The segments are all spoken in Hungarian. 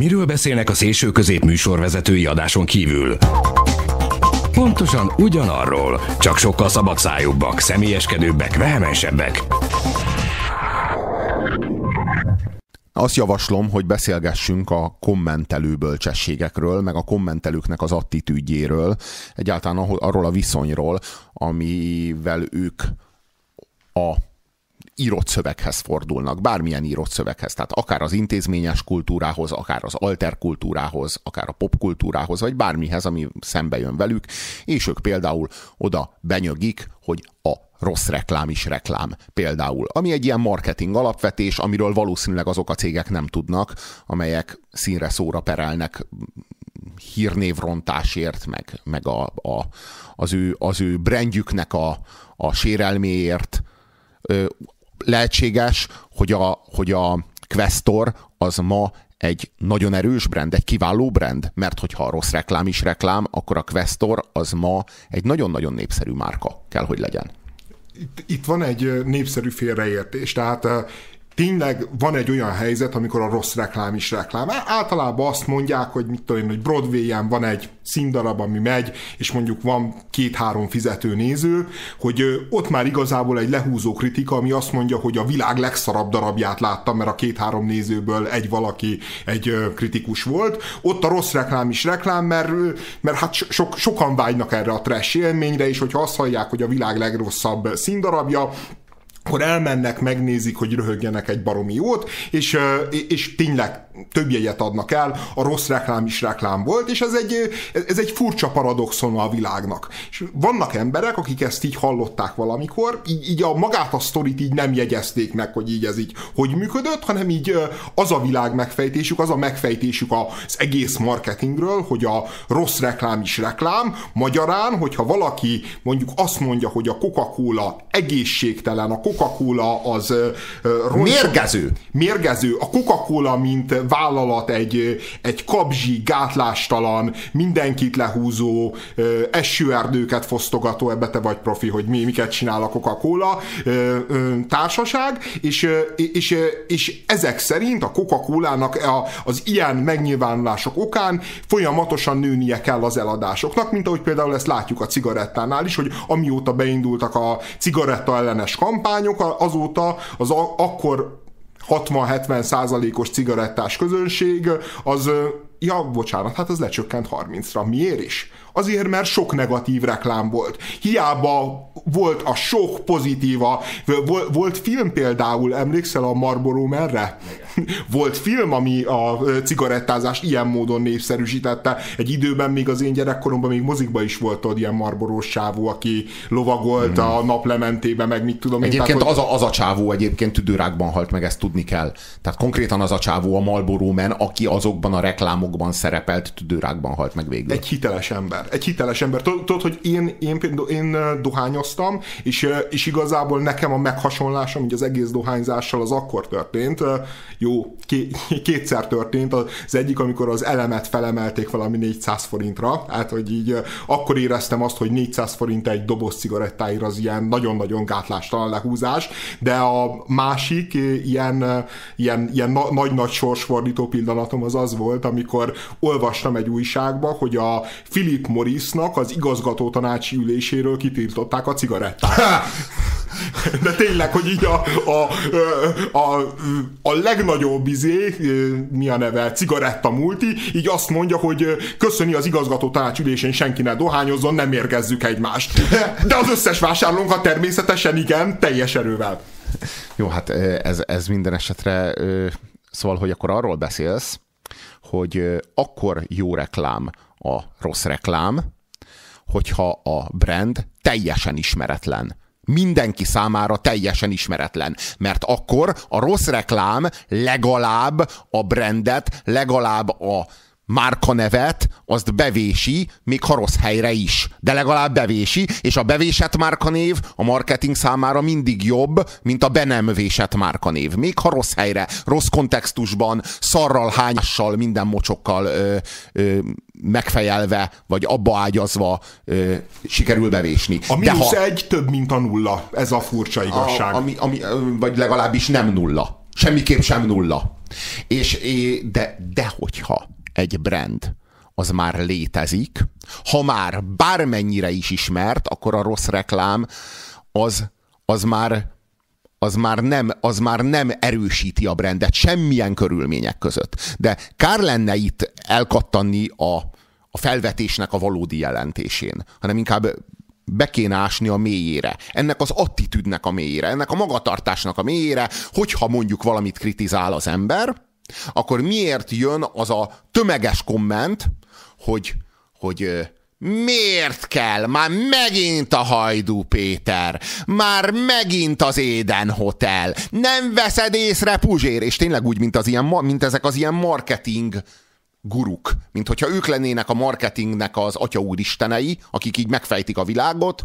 Miről beszélnek a szélső közép műsorvezetői adáson kívül? Pontosan ugyanarról, csak sokkal szabadszájúbbak, személyeskedőbbek, vehemensebbek. Azt javaslom, hogy beszélgessünk a kommentelő bölcsességekről, meg a kommentelőknek az attitűdjéről, egyáltalán arról a viszonyról, amivel ők a írott szöveghez fordulnak, bármilyen írott szöveghez, tehát akár az intézményes kultúrához, akár az alterkultúrához, akár a popkultúrához, vagy bármihez, ami szembe jön velük, és ők például oda benyögik, hogy a rossz reklám is reklám például, ami egy ilyen marketing alapvetés, amiről valószínűleg azok a cégek nem tudnak, amelyek színre szóra perelnek hírnévrontásért, meg, meg a, a, az, ő, az ő brandjüknek a, a sérelméért lehetséges, hogy a, hogy a Questor az ma egy nagyon erős brand, egy kiváló brand, mert hogyha a rossz reklám is reklám, akkor a Questor az ma egy nagyon-nagyon népszerű márka kell, hogy legyen. Itt, itt van egy népszerű félreértés, tehát tényleg van egy olyan helyzet, amikor a rossz reklám is reklám. Általában azt mondják, hogy mit tudom én, hogy Broadway-en van egy színdarab, ami megy, és mondjuk van két-három fizető néző, hogy ott már igazából egy lehúzó kritika, ami azt mondja, hogy a világ legszarabb darabját láttam, mert a két-három nézőből egy valaki egy kritikus volt. Ott a rossz reklám is reklám, mert, mert hát so, sokan vágynak erre a trash élményre, és hogyha azt hallják, hogy a világ legrosszabb színdarabja, akkor elmennek, megnézik, hogy röhögjenek egy baromi jót, és, és tényleg több jegyet adnak el, a rossz reklám is reklám volt, és ez egy, ez egy furcsa paradoxon a világnak. És vannak emberek, akik ezt így hallották valamikor, így, így a magát a sztorit így nem jegyezték meg, hogy így ez így hogy működött, hanem így az a világ megfejtésük, az a megfejtésük az egész marketingről, hogy a rossz reklám is reklám, magyarán, hogyha valaki mondjuk azt mondja, hogy a Coca-Cola egészségtelen, a Coca-Cola az roncs, mérgező. Mérgező. A Coca-Cola, mint vállalat egy, egy kabzsi, gátlástalan, mindenkit lehúzó, esőerdőket fosztogató, ebbe te vagy profi, hogy mi, miket csinál a Coca-Cola társaság, és, és, és ezek szerint a Coca-Cola-nak az ilyen megnyilvánulások okán folyamatosan nőnie kell az eladásoknak, mint ahogy például ezt látjuk a cigarettánál is, hogy amióta beindultak a cigaretta ellenes kampányok, azóta az akkor 60-70 százalékos cigarettás közönség, az, ja, bocsánat, hát az lecsökkent 30-ra. Miért is? Azért, mert sok negatív reklám volt. Hiába volt a sok pozitíva. Volt film például, emlékszel a Marlboro merre? Volt film, ami a cigarettázást ilyen módon népszerűsítette. Egy időben még az én gyerekkoromban még mozikba is volt ott ilyen marborós csávó, aki lovagolt hmm. a naplementében, meg mit tudom én. Egyébként tehát, az, a, az a csávó egyébként tüdőrákban halt meg, ezt tudni kell. Tehát konkrétan az a csávó a Marlboro Man, aki azokban a reklámokban szerepelt, tüdőrákban halt meg végül. Egy hiteles ember. Egy hiteles ember. Tudod, hogy én, én, én dohányoztam, és, és igazából nekem a meghasonlásom, hogy az egész dohányzással az akkor történt. Jó, kétszer történt. Az egyik, amikor az elemet felemelték valami 400 forintra, hát hogy így akkor éreztem azt, hogy 400 forint egy doboz cigarettáira az ilyen nagyon-nagyon gátlástalan lehúzás, de a másik ilyen, ilyen, ilyen nagy-nagy sorsfordító pillanatom az az volt, amikor olvastam egy újságba, hogy a Philip Morrisnak az igazgató tanácsi üléséről kitiltották a cigarettát. De tényleg, hogy így a, a, a, a legnagyobb izé, mi a neve, cigaretta multi, így azt mondja, hogy köszöni az igazgató tanácsülésén senki ne dohányozzon, nem érgezzük egymást. De az összes vásárlónkat természetesen igen, teljes erővel. Jó, hát ez, ez minden esetre, szóval, hogy akkor arról beszélsz, hogy akkor jó reklám a rossz reklám, hogyha a brand teljesen ismeretlen mindenki számára teljesen ismeretlen. Mert akkor a rossz reklám legalább a brandet, legalább a márkanevet, azt bevési, még ha rossz helyre is. De legalább bevési, és a bevésett márkanév a marketing számára mindig jobb, mint a be nem vésett márkanév. Még ha rossz helyre, rossz kontextusban, szarral, hányással, minden mocsokkal ö, ö, megfejelve, vagy abba ágyazva ö, sikerül bevésni. A mínusz ha, egy több, mint a nulla. Ez a furcsa igazság. A, ami, ami, vagy legalábbis nem nulla Semmiképp sem nulla. És, de, de hogyha egy brand az már létezik, ha már bármennyire is ismert, akkor a rossz reklám az, az már az már, nem, az már nem erősíti a brandet semmilyen körülmények között. De kár lenne itt elkattanni a, a felvetésnek a valódi jelentésén, hanem inkább be kéne ásni a mélyére. Ennek az attitűdnek a mélyére, ennek a magatartásnak a mélyére, hogyha mondjuk valamit kritizál az ember, akkor miért jön az a tömeges komment, hogy, hogy Miért kell? Már megint a Hajdú Péter. Már megint az Éden Hotel. Nem veszed észre, Puzsér? És tényleg úgy, mint, az ilyen, mint ezek az ilyen marketing guruk. Mint hogyha ők lennének a marketingnek az atya úristenei, akik így megfejtik a világot.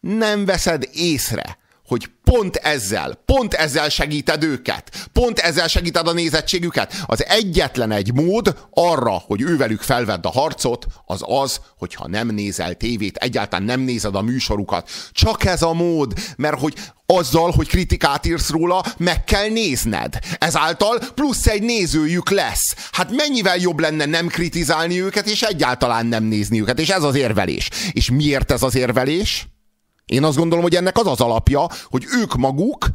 Nem veszed észre, hogy pont ezzel, pont ezzel segíted őket, pont ezzel segíted a nézettségüket. Az egyetlen egy mód arra, hogy ővelük felvedd a harcot, az az, hogyha nem nézel tévét, egyáltalán nem nézed a műsorukat. Csak ez a mód, mert hogy azzal, hogy kritikát írsz róla, meg kell nézned. Ezáltal plusz egy nézőjük lesz. Hát mennyivel jobb lenne nem kritizálni őket, és egyáltalán nem nézni őket, és ez az érvelés. És miért ez az érvelés? Én azt gondolom, hogy ennek az az alapja, hogy ők maguk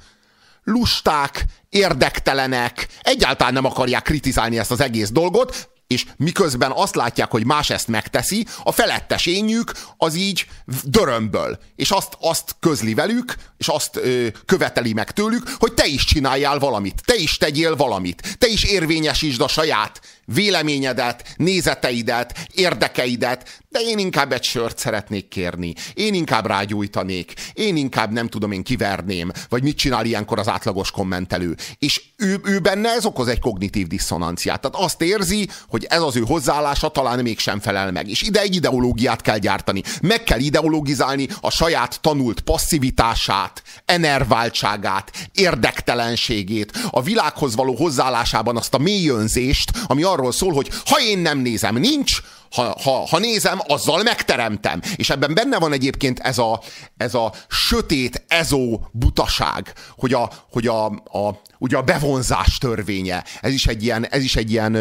lusták, érdektelenek, egyáltalán nem akarják kritizálni ezt az egész dolgot, és miközben azt látják, hogy más ezt megteszi, a felettes énjük az így dörömböl, és azt, azt közli velük, és azt ö, követeli meg tőlük, hogy te is csináljál valamit, te is tegyél valamit, te is érvényesítsd a saját véleményedet, nézeteidet, érdekeidet, de én inkább egy sört szeretnék kérni, én inkább rágyújtanék, én inkább nem tudom, én kiverném, vagy mit csinál ilyenkor az átlagos kommentelő. És ő, ő benne ez okoz egy kognitív diszonanciát. Tehát azt érzi, hogy ez az ő hozzáállása talán mégsem felel meg. És ide egy ideológiát kell gyártani. Meg kell ideologizálni a saját tanult passzivitását, enerváltságát, érdektelenségét, a világhoz való hozzáállásában azt a mélyönzést, ami arról szól, hogy ha én nem nézem, nincs, ha, ha, ha nézem, azzal megteremtem. És ebben benne van egyébként ez a, ez a sötét ezó butaság, hogy a, hogy a, a, ugye a bevonzás törvénye, ez is egy ilyen, ez is egy ilyen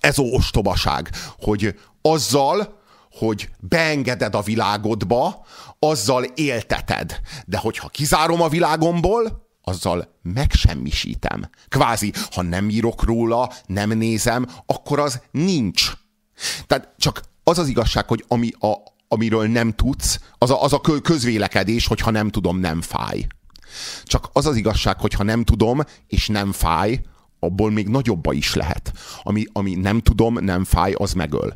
ezó ostobaság, hogy azzal, hogy beengeded a világodba, azzal élteted. De hogyha kizárom a világomból, azzal megsemmisítem. Kvázi, ha nem írok róla, nem nézem, akkor az nincs. Tehát csak az az igazság, hogy ami a, amiről nem tudsz, az a, az a közvélekedés, hogyha nem tudom, nem fáj. Csak az az igazság, hogy ha nem tudom, és nem fáj, abból még nagyobba is lehet. Ami, ami nem tudom, nem fáj, az megöl.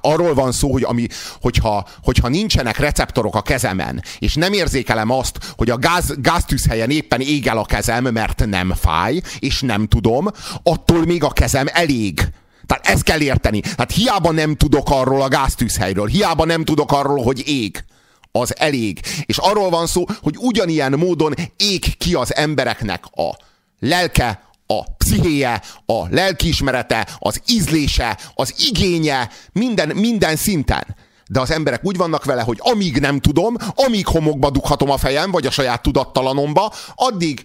Arról van szó, hogy ami, hogyha, hogyha nincsenek receptorok a kezemen, és nem érzékelem azt, hogy a gáz, gáztűzhelyen éppen ég el a kezem, mert nem fáj, és nem tudom, attól még a kezem elég. Tehát ezt kell érteni. Tehát hiába nem tudok arról a gáztűzhelyről, hiába nem tudok arról, hogy ég az elég. És arról van szó, hogy ugyanilyen módon ég ki az embereknek a lelke, a pszichéje, a lelkiismerete, az ízlése, az igénye, minden, minden szinten. De az emberek úgy vannak vele, hogy amíg nem tudom, amíg homokba dughatom a fejem, vagy a saját tudattalanomba, addig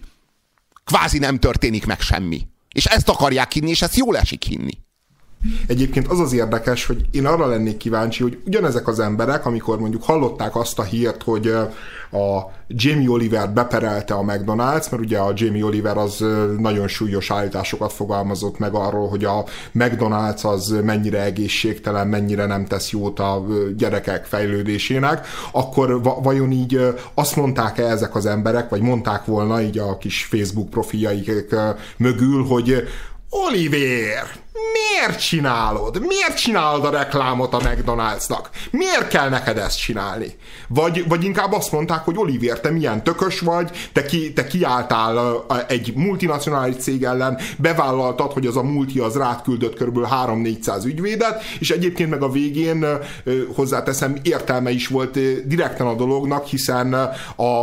kvázi nem történik meg semmi. És ezt akarják hinni, és ezt jól esik hinni. Egyébként az az érdekes, hogy én arra lennék kíváncsi, hogy ugyanezek az emberek, amikor mondjuk hallották azt a hírt, hogy a Jamie Oliver beperelte a McDonald's, mert ugye a Jamie Oliver az nagyon súlyos állításokat fogalmazott meg arról, hogy a McDonald's az mennyire egészségtelen, mennyire nem tesz jót a gyerekek fejlődésének, akkor vajon így azt mondták-e ezek az emberek, vagy mondták volna így a kis Facebook profiljaik mögül, hogy Oliver, miért csinálod? Miért csinálod a reklámot a McDonald'snak? Miért kell neked ezt csinálni? Vagy, vagy inkább azt mondták, hogy Olivier, te milyen tökös vagy, te, ki, te kiálltál egy multinacionális cég ellen, bevállaltad, hogy az a multi az rád küldött kb. 3-400 ügyvédet, és egyébként meg a végén hozzáteszem, értelme is volt direkten a dolognak, hiszen a,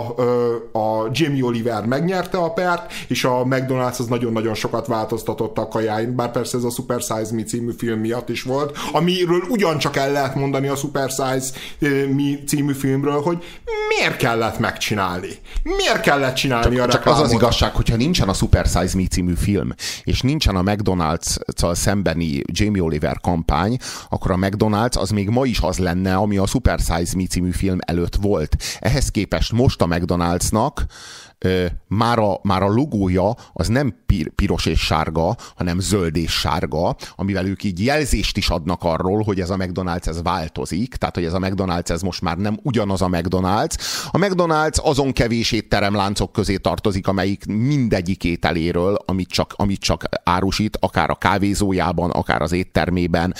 a Jamie Oliver megnyerte a pert, és a McDonald's az nagyon-nagyon sokat változtatott a kajáin, bár persze ez a super size Me című film miatt is volt, amiről ugyancsak el lehet mondani a Super Size Me című filmről, hogy miért kellett megcsinálni? Miért kellett csinálni csak, a Csak az az igazság, hogyha nincsen a Super Size Me című film, és nincsen a McDonald's-szal szembeni Jamie Oliver kampány, akkor a McDonald's az még ma is az lenne, ami a Super Size Me című film előtt volt. Ehhez képest most a McDonald'snak már a, már a logója az nem pir, piros és sárga, hanem zöld és sárga, amivel ők így jelzést is adnak arról, hogy ez a McDonald's ez változik, tehát hogy ez a McDonald's ez most már nem ugyanaz a McDonald's. A McDonald's azon kevés étteremláncok közé tartozik, amelyik mindegyik ételéről, amit csak, amit csak árusít, akár a kávézójában, akár az éttermében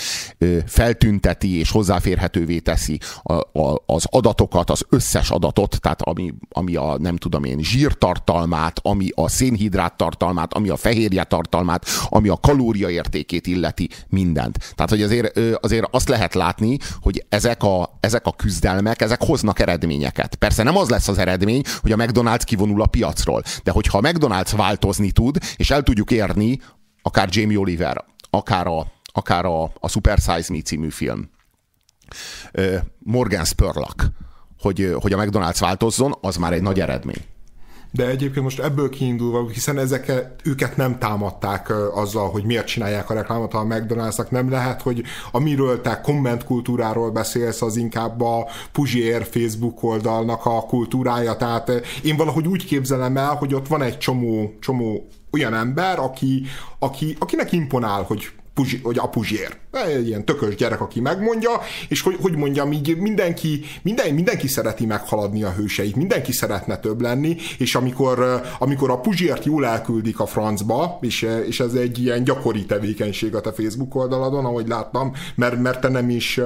feltünteti és hozzáférhetővé teszi a, a, az adatokat, az összes adatot, tehát ami, ami a nem tudom én, zsír zsírtartalmát, ami a szénhidrát tartalmát, ami a fehérje tartalmát, ami a kalóriaértékét illeti, mindent. Tehát, hogy azért, azért azt lehet látni, hogy ezek a, ezek a küzdelmek, ezek hoznak eredményeket. Persze nem az lesz az eredmény, hogy a McDonald's kivonul a piacról, de hogyha a McDonald's változni tud, és el tudjuk érni, akár Jamie Oliver, akár a, akár a, a Super Size Me című film, Morgan Spurlock, hogy, hogy a McDonald's változzon, az már egy nagy eredmény. De egyébként most ebből kiindulva, hiszen ezeket, őket nem támadták azzal, hogy miért csinálják a reklámot a McDonald'snak, nem lehet, hogy amiről te kommentkultúráról beszélsz, az inkább a Puzsier Facebook oldalnak a kultúrája, tehát én valahogy úgy képzelem el, hogy ott van egy csomó, csomó olyan ember, aki, aki, akinek imponál, hogy Puzsi, hogy a Puzsér. Egy ilyen tökös gyerek, aki megmondja, és hogy, hogy mondjam, így mindenki, minden, mindenki szereti meghaladni a hőseit, mindenki szeretne több lenni, és amikor, amikor a Puzsért jól elküldik a francba, és, és ez egy ilyen gyakori tevékenység a te Facebook oldaladon, ahogy láttam, mert, mert te nem is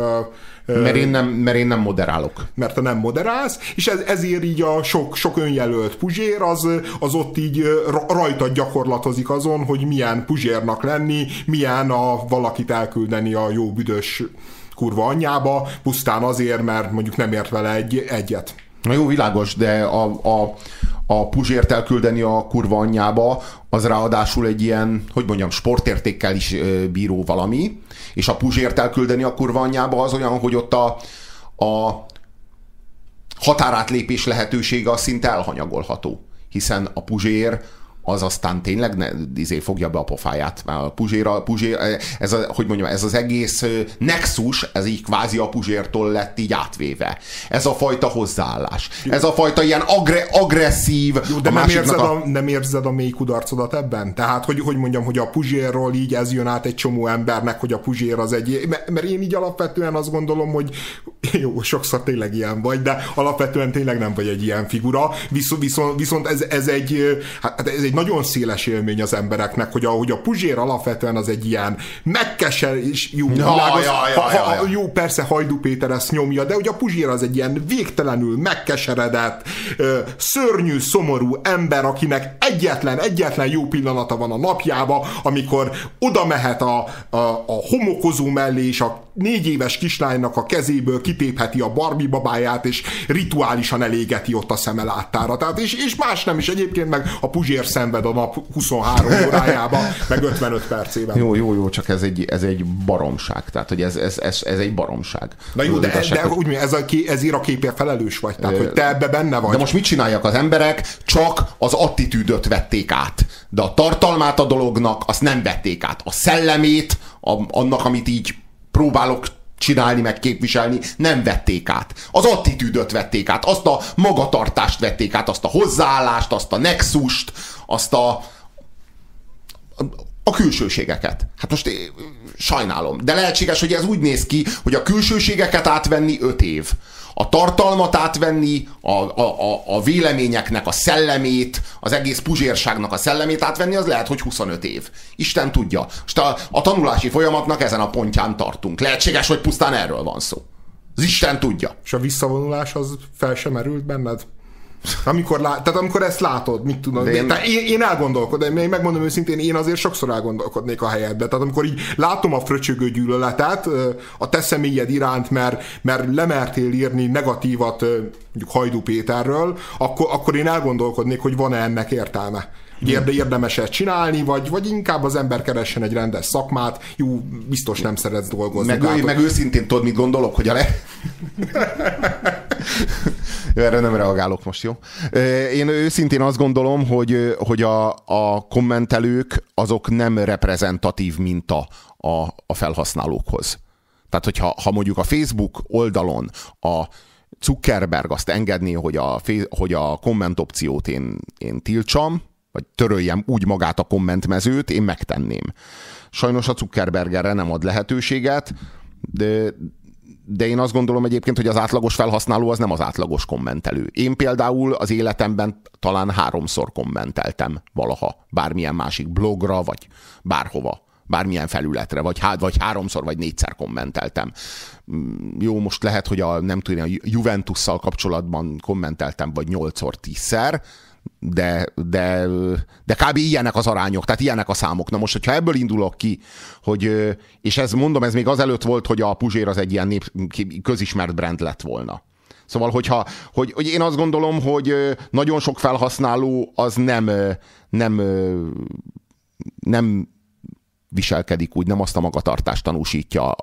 mert én nem, mert én nem moderálok. Mert te nem moderálsz, és ez, ezért így a sok, sok önjelölt puzsér, az, az ott így rajta gyakorlatozik azon, hogy milyen puzsérnak lenni, milyen a valakit elküldeni a jó büdös kurva anyjába, pusztán azért, mert mondjuk nem ért vele egy, egyet. Na jó, világos, de a, a, a Puzsért elküldeni a kurva anyjába, az ráadásul egy ilyen, hogy mondjam, sportértékkel is bíró valami, és a Puzsért elküldeni a kurva anyjába az olyan, hogy ott a, a határátlépés lehetősége az szinte elhanyagolható. Hiszen a Puzsér az aztán tényleg ne, izé fogja be a pofáját. A Puzséra, Puzsér, ez, a, hogy mondjam, ez az egész nexus, ez így kvázi a Puzsértól lett így átvéve. Ez a fajta hozzáállás. Ez a fajta ilyen agre, agresszív. Jó, de nem érzed, a... A, nem érzed a mély kudarcodat ebben? Tehát, hogy, hogy mondjam, hogy a Puzsérról így ez jön át egy csomó embernek, hogy a Puzsér az egy... Mert én így alapvetően azt gondolom, hogy jó, sokszor tényleg ilyen vagy, de alapvetően tényleg nem vagy egy ilyen figura. Viszont, viszont, viszont ez, ez egy, hát ez egy egy nagyon széles élmény az embereknek, hogy a, hogy a Puzsér alapvetően az egy ilyen megkeser, és jó, ja, világos, ja, ja, ha, ha, ja, jó, persze Hajdú Péter ezt nyomja, de hogy a Puzsér az egy ilyen végtelenül megkeseredett, szörnyű, szomorú ember, akinek egyetlen, egyetlen jó pillanata van a napjába, amikor oda mehet a, a, a homokozó mellé, és a négy éves kislánynak a kezéből kitépheti a Barbie babáját, és rituálisan elégeti ott a szeme láttára. Tehát, és, és más nem is egyébként, meg a Puzsér szenved a nap 23 órájába, meg 55 percében. Jó, jó, jó, csak ez egy, ez egy baromság. Tehát, hogy ez, ez, ez, ez egy baromság. Na jó, de, igazság, de hogy... úgy, ez a, ezért a képért felelős vagy, tehát, hogy te ebbe benne vagy. De most mit csináljak az emberek? Csak az attitűdöt vették át. De a tartalmát a dolognak azt nem vették át. A szellemét, a, annak, amit így próbálok csinálni, meg képviselni, nem vették át. Az attitűdöt vették át, azt a magatartást vették át, azt a hozzáállást, azt a nexust, azt a, a külsőségeket. Hát most sajnálom, de lehetséges, hogy ez úgy néz ki, hogy a külsőségeket átvenni öt év a tartalmat átvenni, a, a, a, a véleményeknek a szellemét, az egész puzsérságnak a szellemét átvenni, az lehet, hogy 25 év. Isten tudja. Most a, a tanulási folyamatnak ezen a pontján tartunk. Lehetséges, hogy pusztán erről van szó. Az Isten tudja. És a visszavonulás az fel sem merült benned? Amikor, lá, tehát amikor ezt látod, mit tudom, én... Tehát én, én elgondolkodom, én megmondom őszintén, én azért sokszor elgondolkodnék a helyedbe. Tehát amikor így látom a fröcsögő gyűlöletet a te személyed iránt, mert, mert lemertél írni negatívat mondjuk Hajdú Péterről, akkor, akkor én elgondolkodnék, hogy van-e ennek értelme Érde, érdemes ezt csinálni, vagy, vagy inkább az ember keressen egy rendes szakmát, jó, biztos nem szeretsz dolgozni. Meg, tehát, meg őszintén tudod, mit gondolok, hogy a le... Erre nem reagálok most, jó? Én őszintén azt gondolom, hogy, hogy a, a kommentelők azok nem reprezentatív minta a, a felhasználókhoz. Tehát, hogyha ha mondjuk a Facebook oldalon a Zuckerberg azt engedné, hogy a, hogy a komment opciót én, én tiltsam, vagy töröljem úgy magát a kommentmezőt, én megtenném. Sajnos a Zuckerberg erre nem ad lehetőséget, de, de én azt gondolom egyébként, hogy az átlagos felhasználó az nem az átlagos kommentelő. Én például az életemben talán háromszor kommenteltem valaha bármilyen másik blogra, vagy bárhova bármilyen felületre, vagy, há, vagy háromszor, vagy négyszer kommenteltem. Mm, jó, most lehet, hogy a, nem tudom, a Juventusszal kapcsolatban kommenteltem, vagy nyolcszor, tízszer, de, de, de kb. ilyenek az arányok, tehát ilyenek a számok. Na most, hogyha ebből indulok ki, hogy, és ez mondom, ez még azelőtt volt, hogy a Puzsér az egy ilyen nép, közismert brand lett volna. Szóval, hogyha, hogy, hogy én azt gondolom, hogy nagyon sok felhasználó az nem, nem, nem viselkedik úgy, nem azt a magatartást tanúsítja,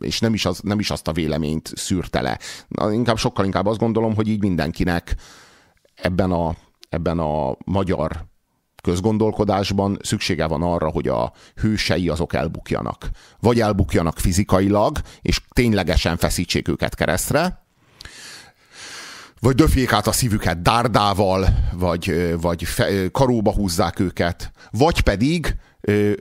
és nem is, az, nem is azt a véleményt szűrte le. Na, inkább sokkal inkább azt gondolom, hogy így mindenkinek ebben a, ebben a magyar közgondolkodásban szüksége van arra, hogy a hősei azok elbukjanak. Vagy elbukjanak fizikailag, és ténylegesen feszítsék őket keresztre, vagy döfjék át a szívüket dárdával, vagy, vagy fe, karóba húzzák őket, vagy pedig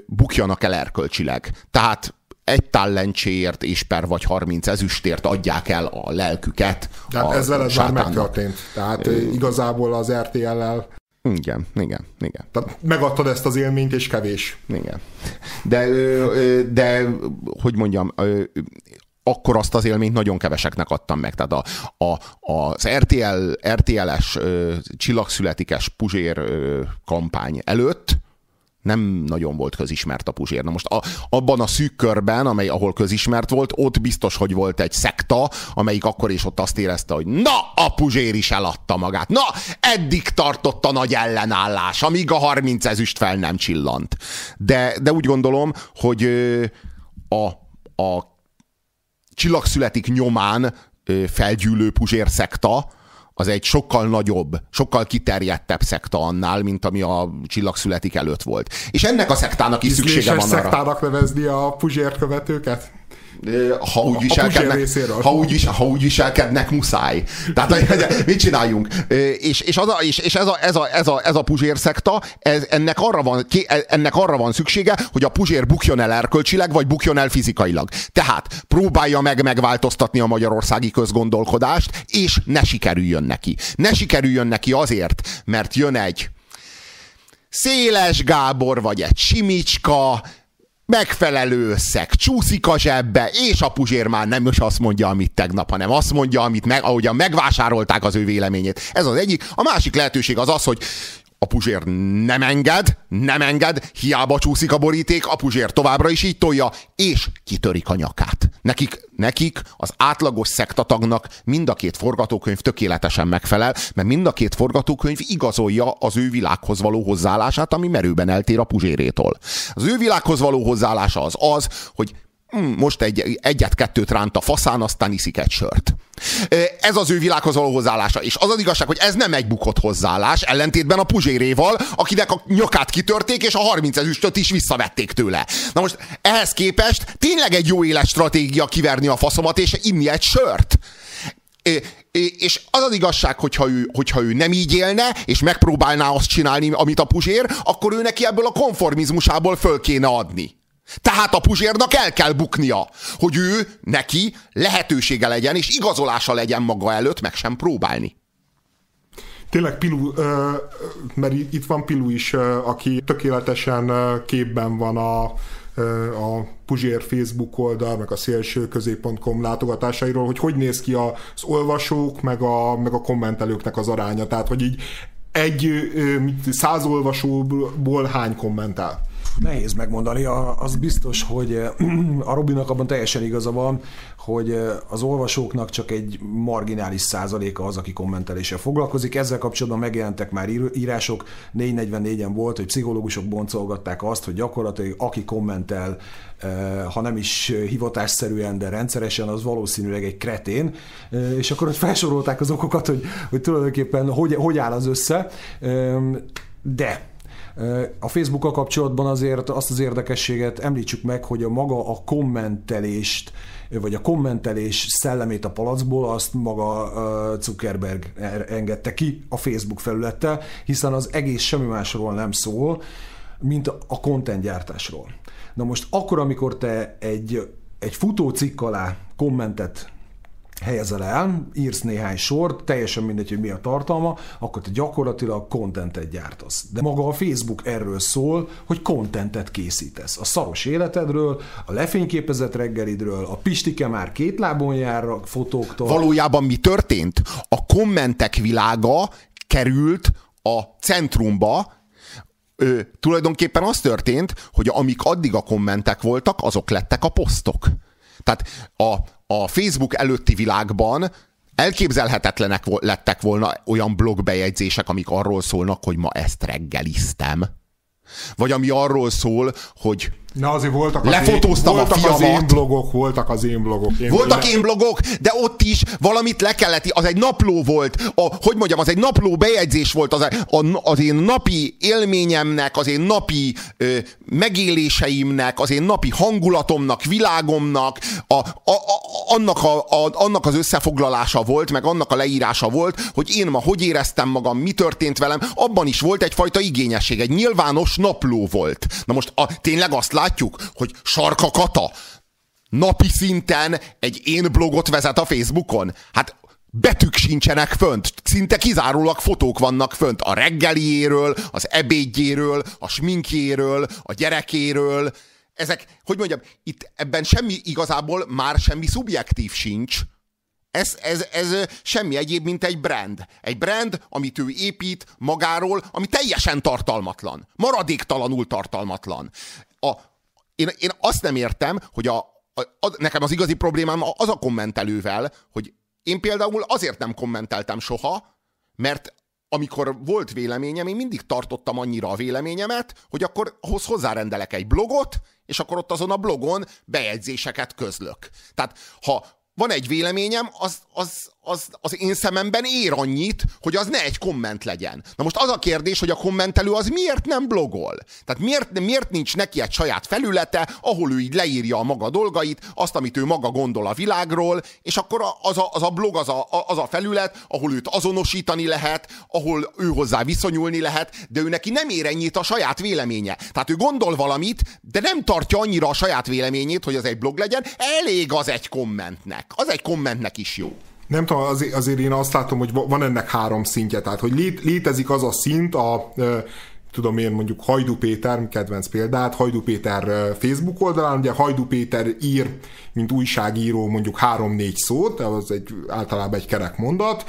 bukjanak el erkölcsileg. Tehát egy tallencséért és per vagy 30 ezüstért adják el a lelküket. Tehát a ezzel ez már megtörtént. Tehát Ö... igazából az RTL-lel igen, igen, igen. Tehát megadtad ezt az élményt, és kevés. Igen. De, de hogy mondjam, akkor azt az élményt nagyon keveseknek adtam meg. Tehát a, a, az RTL, RTL-es csillagszületikes Puzsér kampány előtt nem nagyon volt közismert a Puzsér. Na most a, abban a szűk körben, amely ahol közismert volt, ott biztos, hogy volt egy szekta, amelyik akkor is ott azt érezte, hogy na, a Puzsér is eladta magát. Na, eddig tartott a nagy ellenállás, amíg a 30 ezüst fel nem csillant. De, de úgy gondolom, hogy a, a csillagszületik nyomán felgyűlő Puzsér szekta, az egy sokkal nagyobb, sokkal kiterjedtebb szekta annál, mint ami a csillagszületik előtt volt. És ennek a szektának is szüksége van arra. szektának nevezni a Puzsér követőket? Ha úgy, viselkednek, ha, úgy, ha úgy viselkednek, muszáj. Tehát mit csináljunk? És, és, az a, és, és ez, a, ez, a, ez, a, ez a Puzsér szekta, ez, ennek, arra van, ennek arra van szüksége, hogy a Puzsér bukjon el erkölcsileg, vagy bukjon el fizikailag. Tehát próbálja meg megváltoztatni a magyarországi közgondolkodást, és ne sikerüljön neki. Ne sikerüljön neki azért, mert jön egy Széles Gábor, vagy egy Simicska, megfelelő összeg, csúszik a zsebbe, és a Puzsér már nem is azt mondja, amit tegnap, hanem azt mondja, amit meg, ahogyan megvásárolták az ő véleményét. Ez az egyik. A másik lehetőség az az, hogy a Puzsér nem enged, nem enged, hiába csúszik a boríték, a Puzsér továbbra is így tolja, és kitörik a nyakát. Nekik, nekik az átlagos szektatagnak mind a két forgatókönyv tökéletesen megfelel, mert mind a két forgatókönyv igazolja az ő világhoz való hozzáállását, ami merőben eltér a Puzsérétól. Az ő világhoz való hozzáállása az az, hogy most egy, egyet-kettőt ránt a faszán, aztán iszik egy sört. Ez az ő világhoz való hozzáállása. És az az igazság, hogy ez nem egy bukott hozzáállás, ellentétben a Puzséréval, akinek a nyakát kitörték, és a 30 ezüstöt is visszavették tőle. Na most ehhez képest tényleg egy jó éles kiverni a faszomat, és inni egy sört. És az az igazság, hogyha ő, hogyha ő nem így élne, és megpróbálná azt csinálni, amit a Puzsér, akkor ő neki ebből a konformizmusából föl kéne adni. Tehát a Puzsérnak el kell buknia, hogy ő neki lehetősége legyen, és igazolása legyen maga előtt, meg sem próbálni. Tényleg Pilu, mert itt van Pilu is, aki tökéletesen képben van a, a Puzsér Facebook oldal, meg a szélsőközép.com látogatásairól, hogy hogy néz ki az olvasók, meg a, meg a kommentelőknek az aránya. Tehát, hogy így egy száz olvasóból hány kommentál. Nehéz megmondani, az biztos, hogy a Robinak abban teljesen igaza van, hogy az olvasóknak csak egy marginális százaléka az, aki kommenteléssel foglalkozik. Ezzel kapcsolatban megjelentek már írások, 444-en volt, hogy pszichológusok boncolgatták azt, hogy gyakorlatilag aki kommentel, ha nem is hivatásszerűen, de rendszeresen, az valószínűleg egy kretén, és akkor ott felsorolták az okokat, hogy, hogy tulajdonképpen hogy, hogy áll az össze, de a Facebookkal kapcsolatban azért azt az érdekességet említsük meg, hogy a maga a kommentelést vagy a kommentelés szellemét a palacból, azt maga Zuckerberg engedte ki a Facebook felülettel, hiszen az egész semmi másról nem szól, mint a kontentgyártásról. Na most akkor, amikor te egy, egy futócikk alá kommentet helyezel el, írsz néhány sort, teljesen mindegy, hogy mi a tartalma, akkor te gyakorlatilag kontentet gyártasz. De maga a Facebook erről szól, hogy kontentet készítesz. A szaros életedről, a lefényképezett reggelidről, a Pistike már két lábon jár a fotóktól. Valójában mi történt? A kommentek világa került a centrumba, ö, tulajdonképpen az történt, hogy amik addig a kommentek voltak, azok lettek a posztok. Tehát a, a Facebook előtti világban elképzelhetetlenek lettek volna olyan blogbejegyzések, amik arról szólnak, hogy ma ezt reggeliztem. Vagy ami arról szól, hogy Na azért voltak az Lefotóztam én, voltak a fiamat. az én blogok, voltak az én blogok. Én voltak le... én blogok, de ott is valamit le kellett, az egy napló volt, a, hogy mondjam, az egy napló bejegyzés volt, az, a, az én napi élményemnek, az én napi ö, megéléseimnek, az én napi hangulatomnak, világomnak, a, a, a, annak, a, a, annak az összefoglalása volt, meg annak a leírása volt, hogy én ma hogy éreztem magam, mi történt velem, abban is volt egyfajta igényesség, egy nyilvános napló volt. Na most a, tényleg azt látjuk, hogy Sarka Kata napi szinten egy én blogot vezet a Facebookon? Hát betűk sincsenek fönt, szinte kizárólag fotók vannak fönt a reggeliéről, az ebédjéről, a sminkjéről, a gyerekéről. Ezek, hogy mondjam, itt ebben semmi igazából már semmi szubjektív sincs. Ez, ez, ez semmi egyéb, mint egy brand. Egy brand, amit ő épít magáról, ami teljesen tartalmatlan. Maradéktalanul tartalmatlan. A, én, én azt nem értem, hogy a, a, a, nekem az igazi problémám az a kommentelővel, hogy én például azért nem kommenteltem soha, mert amikor volt véleményem, én mindig tartottam annyira a véleményemet, hogy akkor ahhoz hozzárendelek egy blogot, és akkor ott azon a blogon bejegyzéseket közlök. Tehát ha van egy véleményem, az, az, az, az én szememben ér annyit, hogy az ne egy komment legyen. Na most az a kérdés, hogy a kommentelő az miért nem blogol? Tehát miért, miért nincs neki egy saját felülete, ahol ő így leírja a maga dolgait, azt, amit ő maga gondol a világról, és akkor az a, az a blog, az a, az a felület, ahol őt azonosítani lehet, ahol ő hozzá viszonyulni lehet, de ő neki nem ér ennyit a saját véleménye. Tehát ő gondol valamit, de nem tartja annyira a saját véleményét, hogy az egy blog legyen, elég az egy kommentnek. Az egy kommentnek is jó nem tudom, azért, azért én azt látom, hogy van ennek három szintje, tehát hogy lét, létezik az a szint, a, tudom én mondjuk Hajdu Péter, kedvenc példát, Hajdu Péter Facebook oldalán, ugye Hajdu Péter ír, mint újságíró mondjuk három-négy szót, az egy általában egy kerek mondat,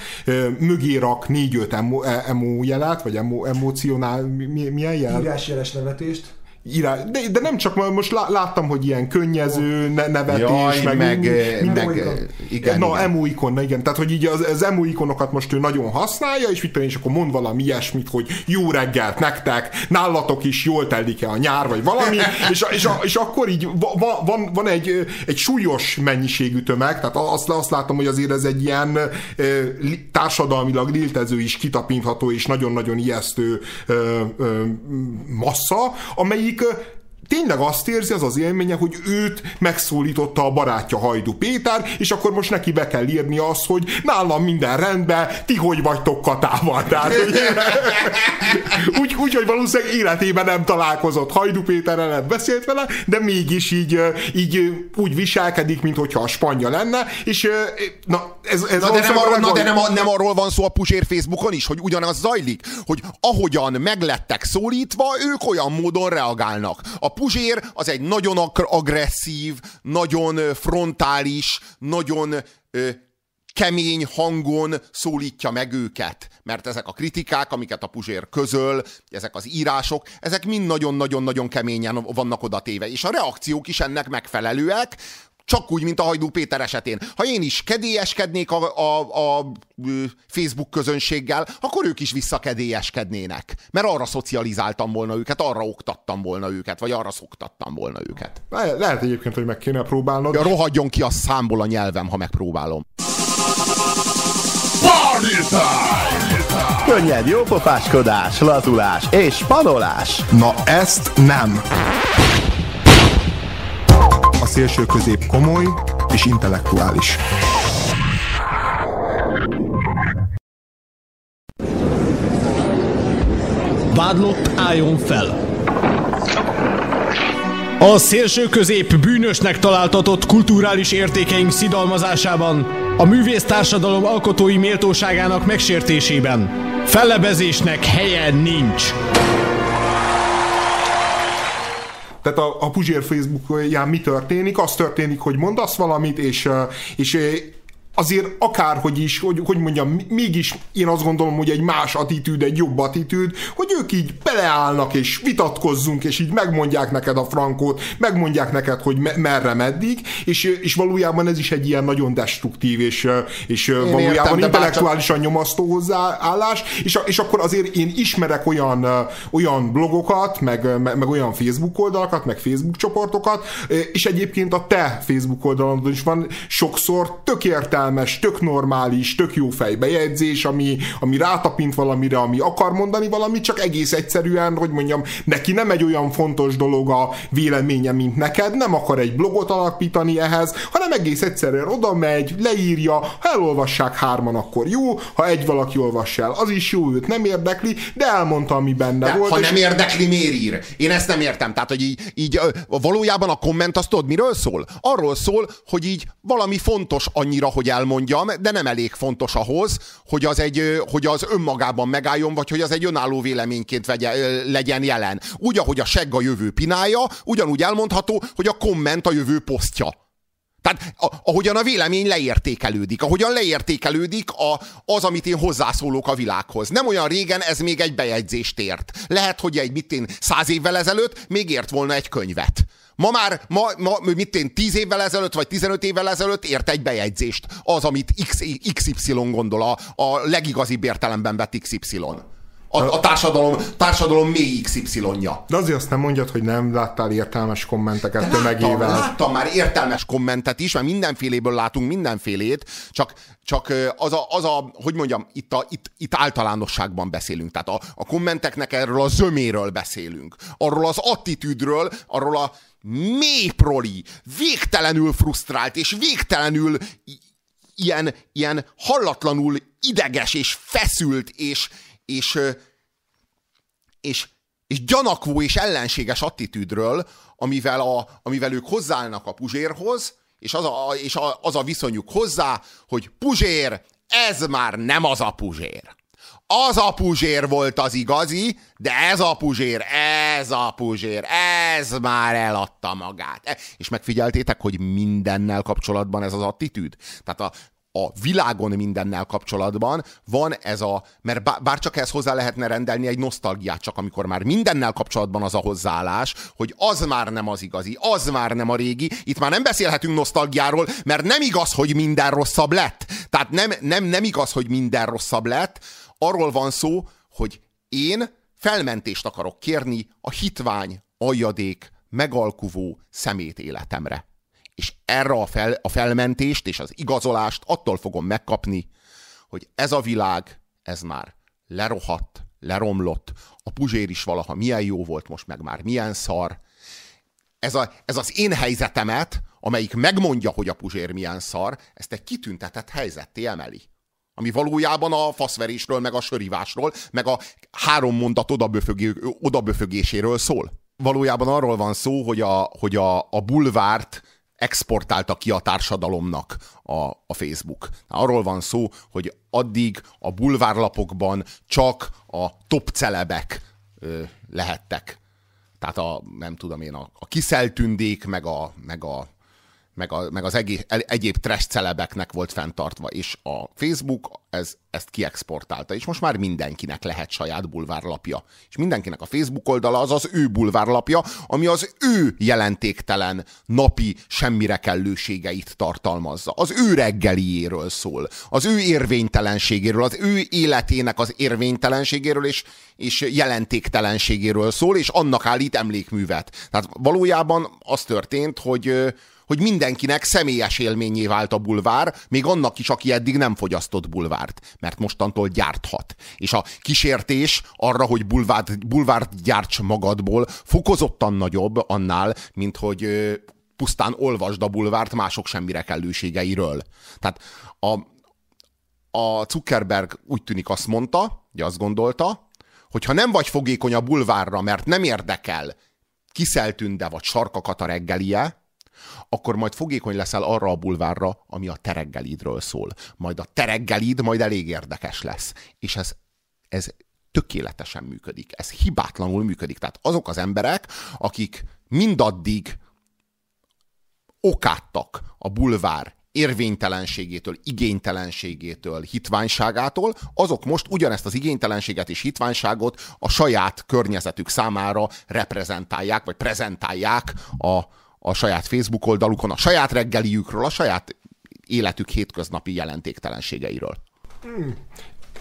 mögé rak négy-öt emo, e, emo jelet, vagy emo, emocionál, mi, milyen jel? Írásjeles nevetést irá... de, de nem csak most láttam, hogy ilyen könnyező ne, nevetés, Jaj, meg, meg, minden, meg igen, Na, igen. emo ikon, igen. Tehát, hogy így az, az emo ikonokat most ő nagyon használja, és mit és akkor mond valami ilyesmit, hogy jó reggelt nektek, nálatok is jól telik-e a nyár, vagy valami, és, és, és akkor így van, van, van egy, egy súlyos mennyiségű tömeg, tehát azt, azt látom, hogy azért ez egy ilyen társadalmilag liltező is kitapintható, és nagyon-nagyon ijesztő massza, amelyik akik tényleg azt érzi, az az élménye, hogy őt megszólította a barátja Hajdu Péter, és akkor most neki be kell írni azt, hogy nálam minden rendben, ti hogy vagytok Katával. Tehát, úgy, úgy, hogy valószínűleg életében nem találkozott Hajdu Péterrel, nem beszélt vele, de mégis így, így úgy viselkedik, mintha a spanya lenne, és na, ez, ez na, de, nem arról, na de nem, nem arról van szó a Pusér Facebookon is, hogy ugyanaz zajlik, hogy ahogyan meglettek szólítva, ők olyan módon reagálnak. A Puzsér az egy nagyon agresszív, nagyon frontális, nagyon kemény hangon szólítja meg őket. Mert ezek a kritikák, amiket a Puzsér közöl, ezek az írások, ezek mind nagyon-nagyon-nagyon keményen vannak odatéve. És a reakciók is ennek megfelelőek, csak úgy, mint a Hajdú Péter esetén. Ha én is kedélyeskednék a, a, a Facebook közönséggel, akkor ők is visszakedélyeskednének. Mert arra szocializáltam volna őket, arra oktattam volna őket, vagy arra szoktattam volna őket. Le- lehet egyébként, hogy meg kéne próbálnod. Ja, rohadjon ki a számból a nyelvem, ha megpróbálom. Könnyed jópofáskodás, lazulás és spanolás. Na ezt nem. Szélső közép komoly és intellektuális. Vádlott álljon fel! A szélső közép bűnösnek találtatott kulturális értékeink szidalmazásában, a művész társadalom alkotói méltóságának megsértésében fellebezésnek helye nincs. Tehát a, a Puzsér Facebookján mi történik? Az történik, hogy mondasz valamit, és, és azért akárhogy is, hogy, hogy mondjam, mégis én azt gondolom, hogy egy más attitűd, egy jobb attitűd, hogy ők így beleállnak, és vitatkozzunk, és így megmondják neked a frankót, megmondják neked, hogy me- merre, meddig, és, és valójában ez is egy ilyen nagyon destruktív, és, és valójában értem, intellektuálisan nyomasztó hozzáállás, és, és akkor azért én ismerek olyan, olyan blogokat, meg, meg, meg olyan Facebook oldalakat, meg Facebook csoportokat, és egyébként a te Facebook oldalon is van sokszor tök értelmes, tök normális, tök jó fejbejegyzés, ami, ami rátapint valamire, ami akar mondani valamit, csak egész egyszerűen, hogy mondjam, neki nem egy olyan fontos dolog a véleménye, mint neked, nem akar egy blogot alapítani ehhez, hanem egész egyszerűen oda megy, leírja, ha elolvassák hárman, akkor jó, ha egy valaki olvassa el, az is jó, őt nem érdekli, de elmondta, ami benne De, volt. ha és- nem érdekli, miért ír? Én ezt nem értem. Tehát, hogy így, így valójában a komment azt tudod, miről szól? Arról szól, hogy így valami fontos annyira, hogy elmondjam, de nem elég fontos ahhoz, hogy az, egy, hogy az önmagában megálljon, vagy hogy az egy önálló véleményként vegye, legyen jelen. Úgy, ahogy a segg a jövő pinája, ugyanúgy elmondható, hogy a komment a jövő posztja. Tehát a, ahogyan a vélemény leértékelődik, ahogyan leértékelődik a, az, amit én hozzászólok a világhoz. Nem olyan régen ez még egy bejegyzést ért. Lehet, hogy egy mit én száz évvel ezelőtt még ért volna egy könyvet. Ma már, ma, ma mit én, tíz évvel ezelőtt, vagy 15 évvel ezelőtt ért egy bejegyzést. Az, amit X, XY gondol, a, a legigazibb értelemben vett XY. A, a társadalom, társadalom mély XY-ja. De azért azt nem mondjad, hogy nem láttál értelmes kommenteket Láttam, tömegével. láttam már értelmes kommentet is, mert mindenféléből látunk mindenfélét, csak, csak az a, az a, hogy mondjam, itt, a, itt, itt általánosságban beszélünk. Tehát a, a kommenteknek erről a zöméről beszélünk. Arról az attitűdről, arról a méproli, végtelenül frusztrált és végtelenül ilyen, ilyen hallatlanul ideges és feszült és, és, és, és gyanakvó és ellenséges attitűdről, amivel, a, amivel ők hozzáállnak a Puzsérhoz, és az a, és a, az a viszonyuk hozzá, hogy Puzsér, ez már nem az a Puzsér. Az a Puzsér volt az igazi, de ez a Puzsér, ez a Puzsér, ez már eladta magát. E- És megfigyeltétek, hogy mindennel kapcsolatban ez az attitűd? Tehát a, a világon mindennel kapcsolatban van ez a, mert bá- bár csak ezt hozzá lehetne rendelni egy nosztalgiát, csak amikor már mindennel kapcsolatban az a hozzáállás, hogy az már nem az igazi, az már nem a régi, itt már nem beszélhetünk nosztalgiáról, mert nem igaz, hogy minden rosszabb lett. Tehát nem, nem, nem igaz, hogy minden rosszabb lett, arról van szó, hogy én felmentést akarok kérni a hitvány, aljadék, megalkuvó szemét életemre és erre a, fel, a felmentést és az igazolást attól fogom megkapni, hogy ez a világ, ez már lerohadt, leromlott, a Puzsér is valaha milyen jó volt, most meg már milyen szar. Ez, a, ez az én helyzetemet, amelyik megmondja, hogy a Puzsér milyen szar, ezt egy kitüntetett helyzetté emeli. Ami valójában a faszverésről, meg a sörivásról, meg a három mondat odaböfögé, odaböfögéséről szól. Valójában arról van szó, hogy a, hogy a, a bulvárt exportálta ki a társadalomnak a, a Facebook. Arról van szó, hogy addig a bulvárlapokban csak a top celebek ö, lehettek. Tehát a, nem tudom én, a, a kiszeltündék, meg a, meg a meg, a, meg az egész, egyéb trash celebeknek volt fenntartva, és a Facebook ez, ezt kiexportálta, és most már mindenkinek lehet saját bulvárlapja. És mindenkinek a Facebook oldala az az ő bulvárlapja, ami az ő jelentéktelen napi semmire kellőségeit tartalmazza. Az ő reggeliéről szól, az ő érvénytelenségéről, az ő életének az érvénytelenségéről és, és jelentéktelenségéről szól, és annak állít emlékművet. Tehát valójában az történt, hogy hogy mindenkinek személyes élményé vált a bulvár, még annak is, aki eddig nem fogyasztott bulvárt, mert mostantól gyárthat. És a kísértés arra, hogy bulvárt, bulvárt gyárts magadból, fokozottan nagyobb annál, mint hogy pusztán olvasd a bulvárt mások semmire kellőségeiről. Tehát a, a Zuckerberg úgy tűnik azt mondta, hogy azt gondolta, hogy ha nem vagy fogékony a bulvárra, mert nem érdekel Kiszeltünde vagy sarkakat a reggelie, akkor majd fogékony leszel arra a bulvárra, ami a tereggelidről szól. Majd a tereggelid majd elég érdekes lesz. És ez, ez tökéletesen működik. Ez hibátlanul működik. Tehát azok az emberek, akik mindaddig okáttak a bulvár érvénytelenségétől, igénytelenségétől, hitványságától, azok most ugyanezt az igénytelenséget és hitványságot a saját környezetük számára reprezentálják, vagy prezentálják a, a saját Facebook oldalukon, a saját reggeliükről, a saját életük hétköznapi jelentéktelenségeiről. Hmm.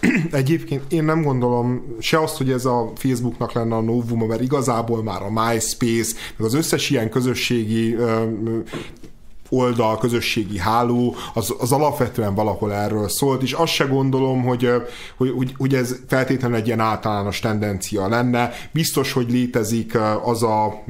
Egyébként én nem gondolom se azt, hogy ez a Facebooknak lenne a novuma, mert igazából már a MySpace, meg az összes ilyen közösségi oldal, közösségi háló, az, az alapvetően valahol erről szólt, és azt se gondolom, hogy, hogy, hogy, hogy ez feltétlenül egy ilyen általános tendencia lenne. Biztos, hogy létezik az a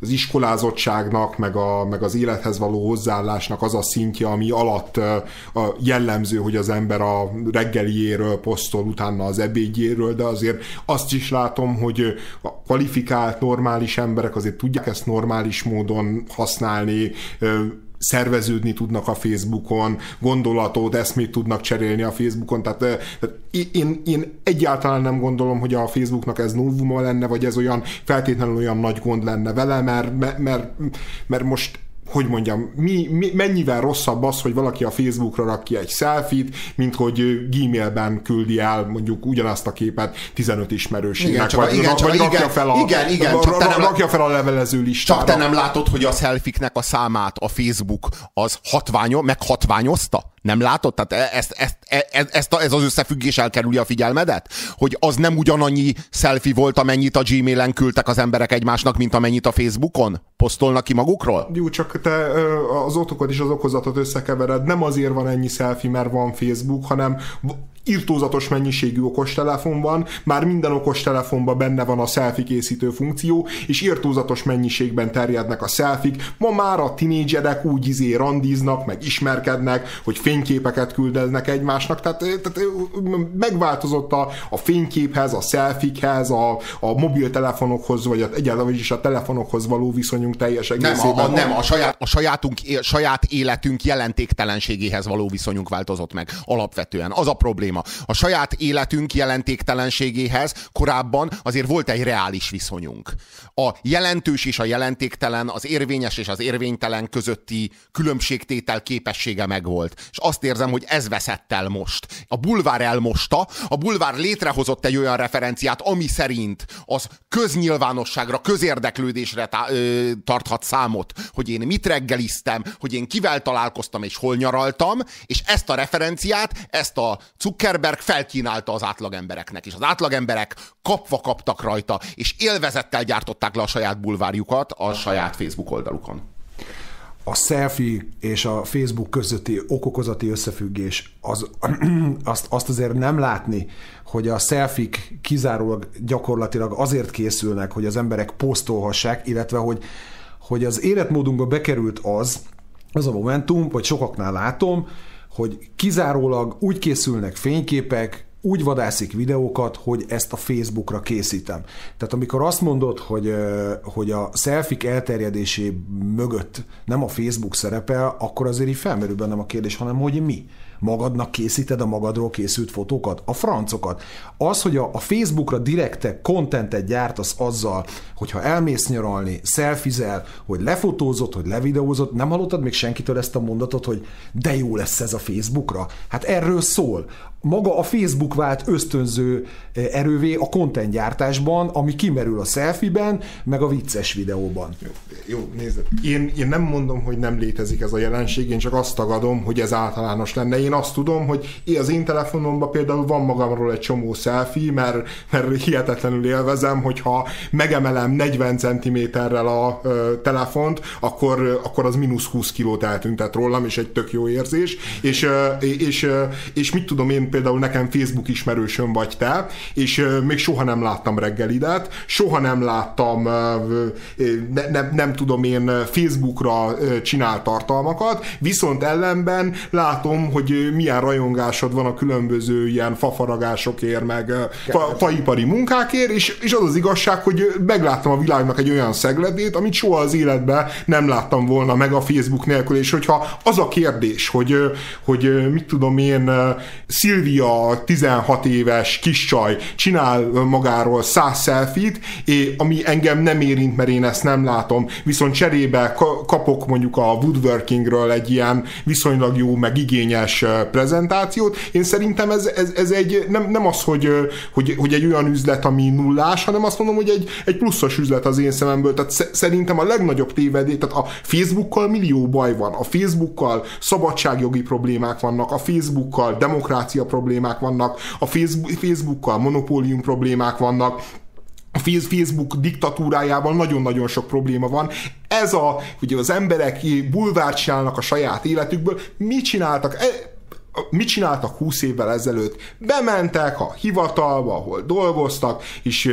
az iskolázottságnak, meg, a, meg az élethez való hozzáállásnak az a szintje, ami alatt a jellemző, hogy az ember a reggeliéről posztol, utána az ebédjéről, de azért azt is látom, hogy a kvalifikált, normális emberek azért tudják ezt normális módon használni, szerveződni tudnak a Facebookon, gondolatot, eszmét tudnak cserélni a Facebookon, tehát, tehát én, én egyáltalán nem gondolom, hogy a Facebooknak ez novuma lenne, vagy ez olyan feltétlenül olyan nagy gond lenne vele, mert, mert, mert most hogy mondjam, mi, mi, mennyivel rosszabb az, hogy valaki a Facebookra rak ki egy selfit, mint hogy Gmailben küldi el mondjuk ugyanazt a képet 15 ismerőségnek, igen, csak, vagy, igen, csak, vagy rakja, igen, fel a, igen, igen, csak te nem, rakja fel a levelező listára. Csak te nem látod, hogy a selfiknek a számát a Facebook az hatványo, meghatványozta? Nem látod? Tehát ezt, ezt, ezt, ezt a, ez az összefüggés elkerüli a figyelmedet? Hogy az nem ugyanannyi selfie volt, amennyit a Gmailen küldtek az emberek egymásnak, mint amennyit a Facebookon? Posztolnak ki magukról? Jó, csak te az otokat és az okozatot összekevered. Nem azért van ennyi selfie, mert van Facebook, hanem irtózatos mennyiségű okostelefon van, már minden okostelefonban benne van a selfie készítő funkció, és irtózatos mennyiségben terjednek a selfik. Ma már a tinédzserek úgy izé randiznak, meg ismerkednek, hogy fényképeket küldeznek egymásnak, tehát, tehát megváltozott a, a fényképhez, a selfikhez, a, a mobiltelefonokhoz, vagy a, egyáltalán is a telefonokhoz való viszonyunk teljes egészében. Nem, a, a, nem, a, saját, a sajátunk, saját életünk jelentéktelenségéhez való viszonyunk változott meg alapvetően. Az a probléma probléma. A saját életünk jelentéktelenségéhez korábban azért volt egy reális viszonyunk. A jelentős és a jelentéktelen, az érvényes és az érvénytelen közötti különbségtétel képessége megvolt. És azt érzem, hogy ez veszett el most. A bulvár elmosta, a bulvár létrehozott egy olyan referenciát, ami szerint az köznyilvánosságra, közérdeklődésre tá- ö, tarthat számot, hogy én mit reggeliztem, hogy én kivel találkoztam és hol nyaraltam, és ezt a referenciát, ezt a cukker Zuckerberg felkínálta az átlagembereknek, és az átlagemberek kapva kaptak rajta, és élvezettel gyártották le a saját bulvárjukat a saját Facebook oldalukon. A selfie és a Facebook közötti okokozati összefüggés, az, azt, azt azért nem látni, hogy a selfik kizárólag gyakorlatilag azért készülnek, hogy az emberek posztolhassák, illetve hogy, hogy az életmódunkba bekerült az, az a momentum, vagy sokaknál látom, hogy kizárólag úgy készülnek fényképek, úgy vadászik videókat, hogy ezt a Facebookra készítem. Tehát amikor azt mondod, hogy, hogy a selfik elterjedésé mögött nem a Facebook szerepel, akkor azért így felmerül bennem a kérdés, hanem hogy mi? Magadnak készíted a magadról készült fotókat? A francokat. Az, hogy a, a Facebookra direkte kontentet gyártasz azzal, hogyha elmész nyaralni, szelfizel, hogy lefotózott, hogy levideózott, nem hallottad még senkitől ezt a mondatot, hogy de jó lesz ez a Facebookra? Hát erről szól maga a Facebook vált ösztönző eh, erővé a content gyártásban, ami kimerül a selfie-ben, meg a vicces videóban. Jó, jó nézd. Én, én nem mondom, hogy nem létezik ez a jelenség, én csak azt tagadom, hogy ez általános lenne. Én azt tudom, hogy az én telefonomban például van magamról egy csomó selfie, mert, mert hihetetlenül élvezem, hogyha megemelem 40 cm-rel a ö, telefont, akkor, akkor az mínusz 20 kilót eltüntet rólam, és egy tök jó érzés. És, ö, és, ö, és mit tudom én, például nekem Facebook ismerősöm vagy te, és még soha nem láttam reggelidet, soha nem láttam, ne, nem, nem tudom én, Facebookra csinál tartalmakat, viszont ellenben látom, hogy milyen rajongásod van a különböző ilyen fafaragásokért, meg fa, faipari munkákért, és, és az az igazság, hogy megláttam a világnak egy olyan szegledét, amit soha az életben nem láttam volna meg a Facebook nélkül, és hogyha az a kérdés, hogy, hogy mit tudom én, Szilvi Szilvia 16 éves kis csaj csinál magáról száz szelfit, ami engem nem érint, mert én ezt nem látom, viszont cserébe kapok mondjuk a woodworkingről egy ilyen viszonylag jó, meg igényes prezentációt. Én szerintem ez, ez, ez egy, nem, nem az, hogy, hogy, hogy egy olyan üzlet, ami nullás, hanem azt mondom, hogy egy, egy pluszos üzlet az én szememből. Tehát szerintem a legnagyobb tévedés, tehát a Facebookkal millió baj van. A Facebookkal szabadságjogi problémák vannak, a Facebookkal demokrácia problémák vannak, a Facebookkal monopólium problémák vannak, a Facebook diktatúrájában nagyon-nagyon sok probléma van. Ez a, ugye az emberek bulvárt csinálnak a saját életükből, mit csináltak? E, mit csináltak 20 évvel ezelőtt? Bementek a hivatalba, ahol dolgoztak, és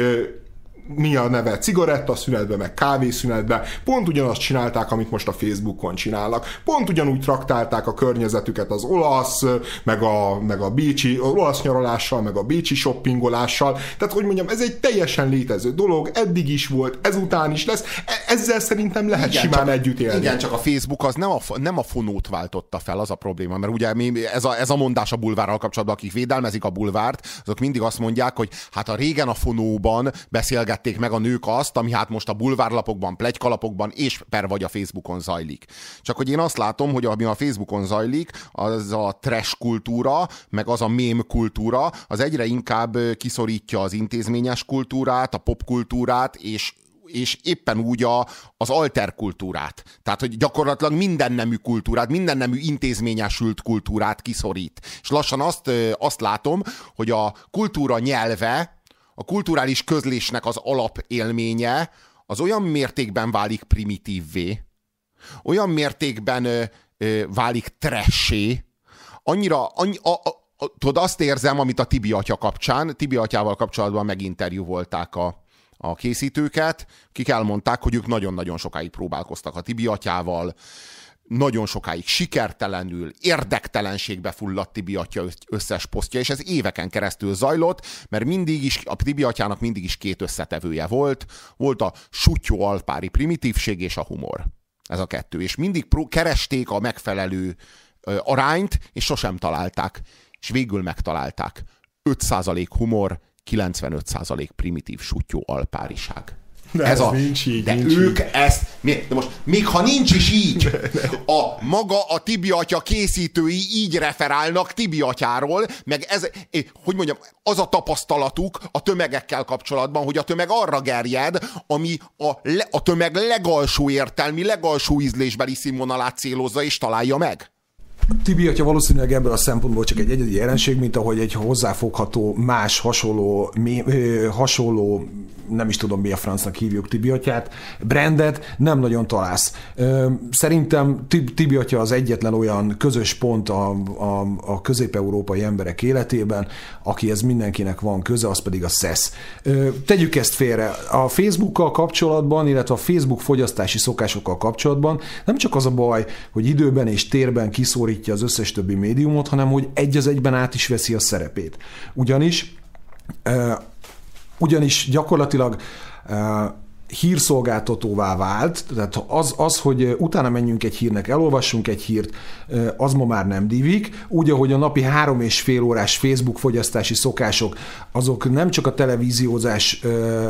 mi a neve, cigarettaszünetbe, meg kávészünetbe, pont ugyanazt csinálták, amit most a Facebookon csinálnak. Pont ugyanúgy traktálták a környezetüket az olasz, meg a, meg a bécsi, olasz nyaralással, meg a bécsi shoppingolással. Tehát, hogy mondjam, ez egy teljesen létező dolog, eddig is volt, ezután is lesz. E- ezzel szerintem lehet igen, simán csak, együtt élni. Igen, csak a Facebook az nem a, nem a fonót váltotta fel, az a probléma, mert ugye mi, ez, a, ez a mondás a bulvárral kapcsolatban, akik védelmezik a bulvárt, azok mindig azt mondják, hogy hát a régen a fonóban beszélget beszélgették meg a nők azt, ami hát most a bulvárlapokban, plegykalapokban és per vagy a Facebookon zajlik. Csak hogy én azt látom, hogy ami a Facebookon zajlik, az a trash kultúra, meg az a mém kultúra, az egyre inkább kiszorítja az intézményes kultúrát, a popkultúrát, és és éppen úgy a, az alterkultúrát. Tehát, hogy gyakorlatilag minden nemű kultúrát, minden nemű intézményesült kultúrát kiszorít. És lassan azt, azt látom, hogy a kultúra nyelve a kulturális közlésnek az alapélménye az olyan mértékben válik primitívvé, olyan mértékben ö, ö, válik tressé, annyira, annyi, a, a, a, tudod, azt érzem, amit a Tibi atya kapcsán, Tibi atyával kapcsolatban meginterjú volták a, a készítőket, kik elmondták, hogy ők nagyon-nagyon sokáig próbálkoztak a Tibi atyával, nagyon sokáig sikertelenül, érdektelenségbe fulladt Tibi atya összes posztja, és ez éveken keresztül zajlott, mert mindig is, a Tibi atyának mindig is két összetevője volt, volt a sutyó alpári primitívség és a humor. Ez a kettő. És mindig keresték a megfelelő ö, arányt, és sosem találták. És végül megtalálták. 5% humor, 95% primitív sutyó alpáriság. De ez, ez a, nincs így, de nincs ők így. ezt, de most még ha nincs is így, a maga a Tibi atya készítői így referálnak Tibi atyáról, meg ez, hogy mondjam, az a tapasztalatuk a tömegekkel kapcsolatban, hogy a tömeg arra gerjed, ami a, le, a tömeg legalsó értelmi, legalsó ízlésbeli színvonalát célozza és találja meg. Tibi atya valószínűleg ebből a szempontból csak egy egyedi jelenség, mint ahogy egy hozzáfogható, más, hasonló, mi, ö, hasonló nem is tudom mi a francnak hívjuk Tibiatyát, brandet nem nagyon találsz. Szerintem Tibiatya az egyetlen olyan közös pont a, a, a közép-európai emberek életében, akihez mindenkinek van köze, az pedig a SES. Tegyük ezt félre. A Facebookkal kapcsolatban, illetve a Facebook fogyasztási szokásokkal kapcsolatban nem csak az a baj, hogy időben és térben kiszórítja az összes többi médiumot, hanem hogy egy az egyben át is veszi a szerepét. Ugyanis ugyanis gyakorlatilag hírszolgáltatóvá vált, tehát az, az, hogy utána menjünk egy hírnek, elolvassunk egy hírt, az ma már nem divik, úgy, ahogy a napi három és fél órás Facebook fogyasztási szokások, azok nem csak a televíziózás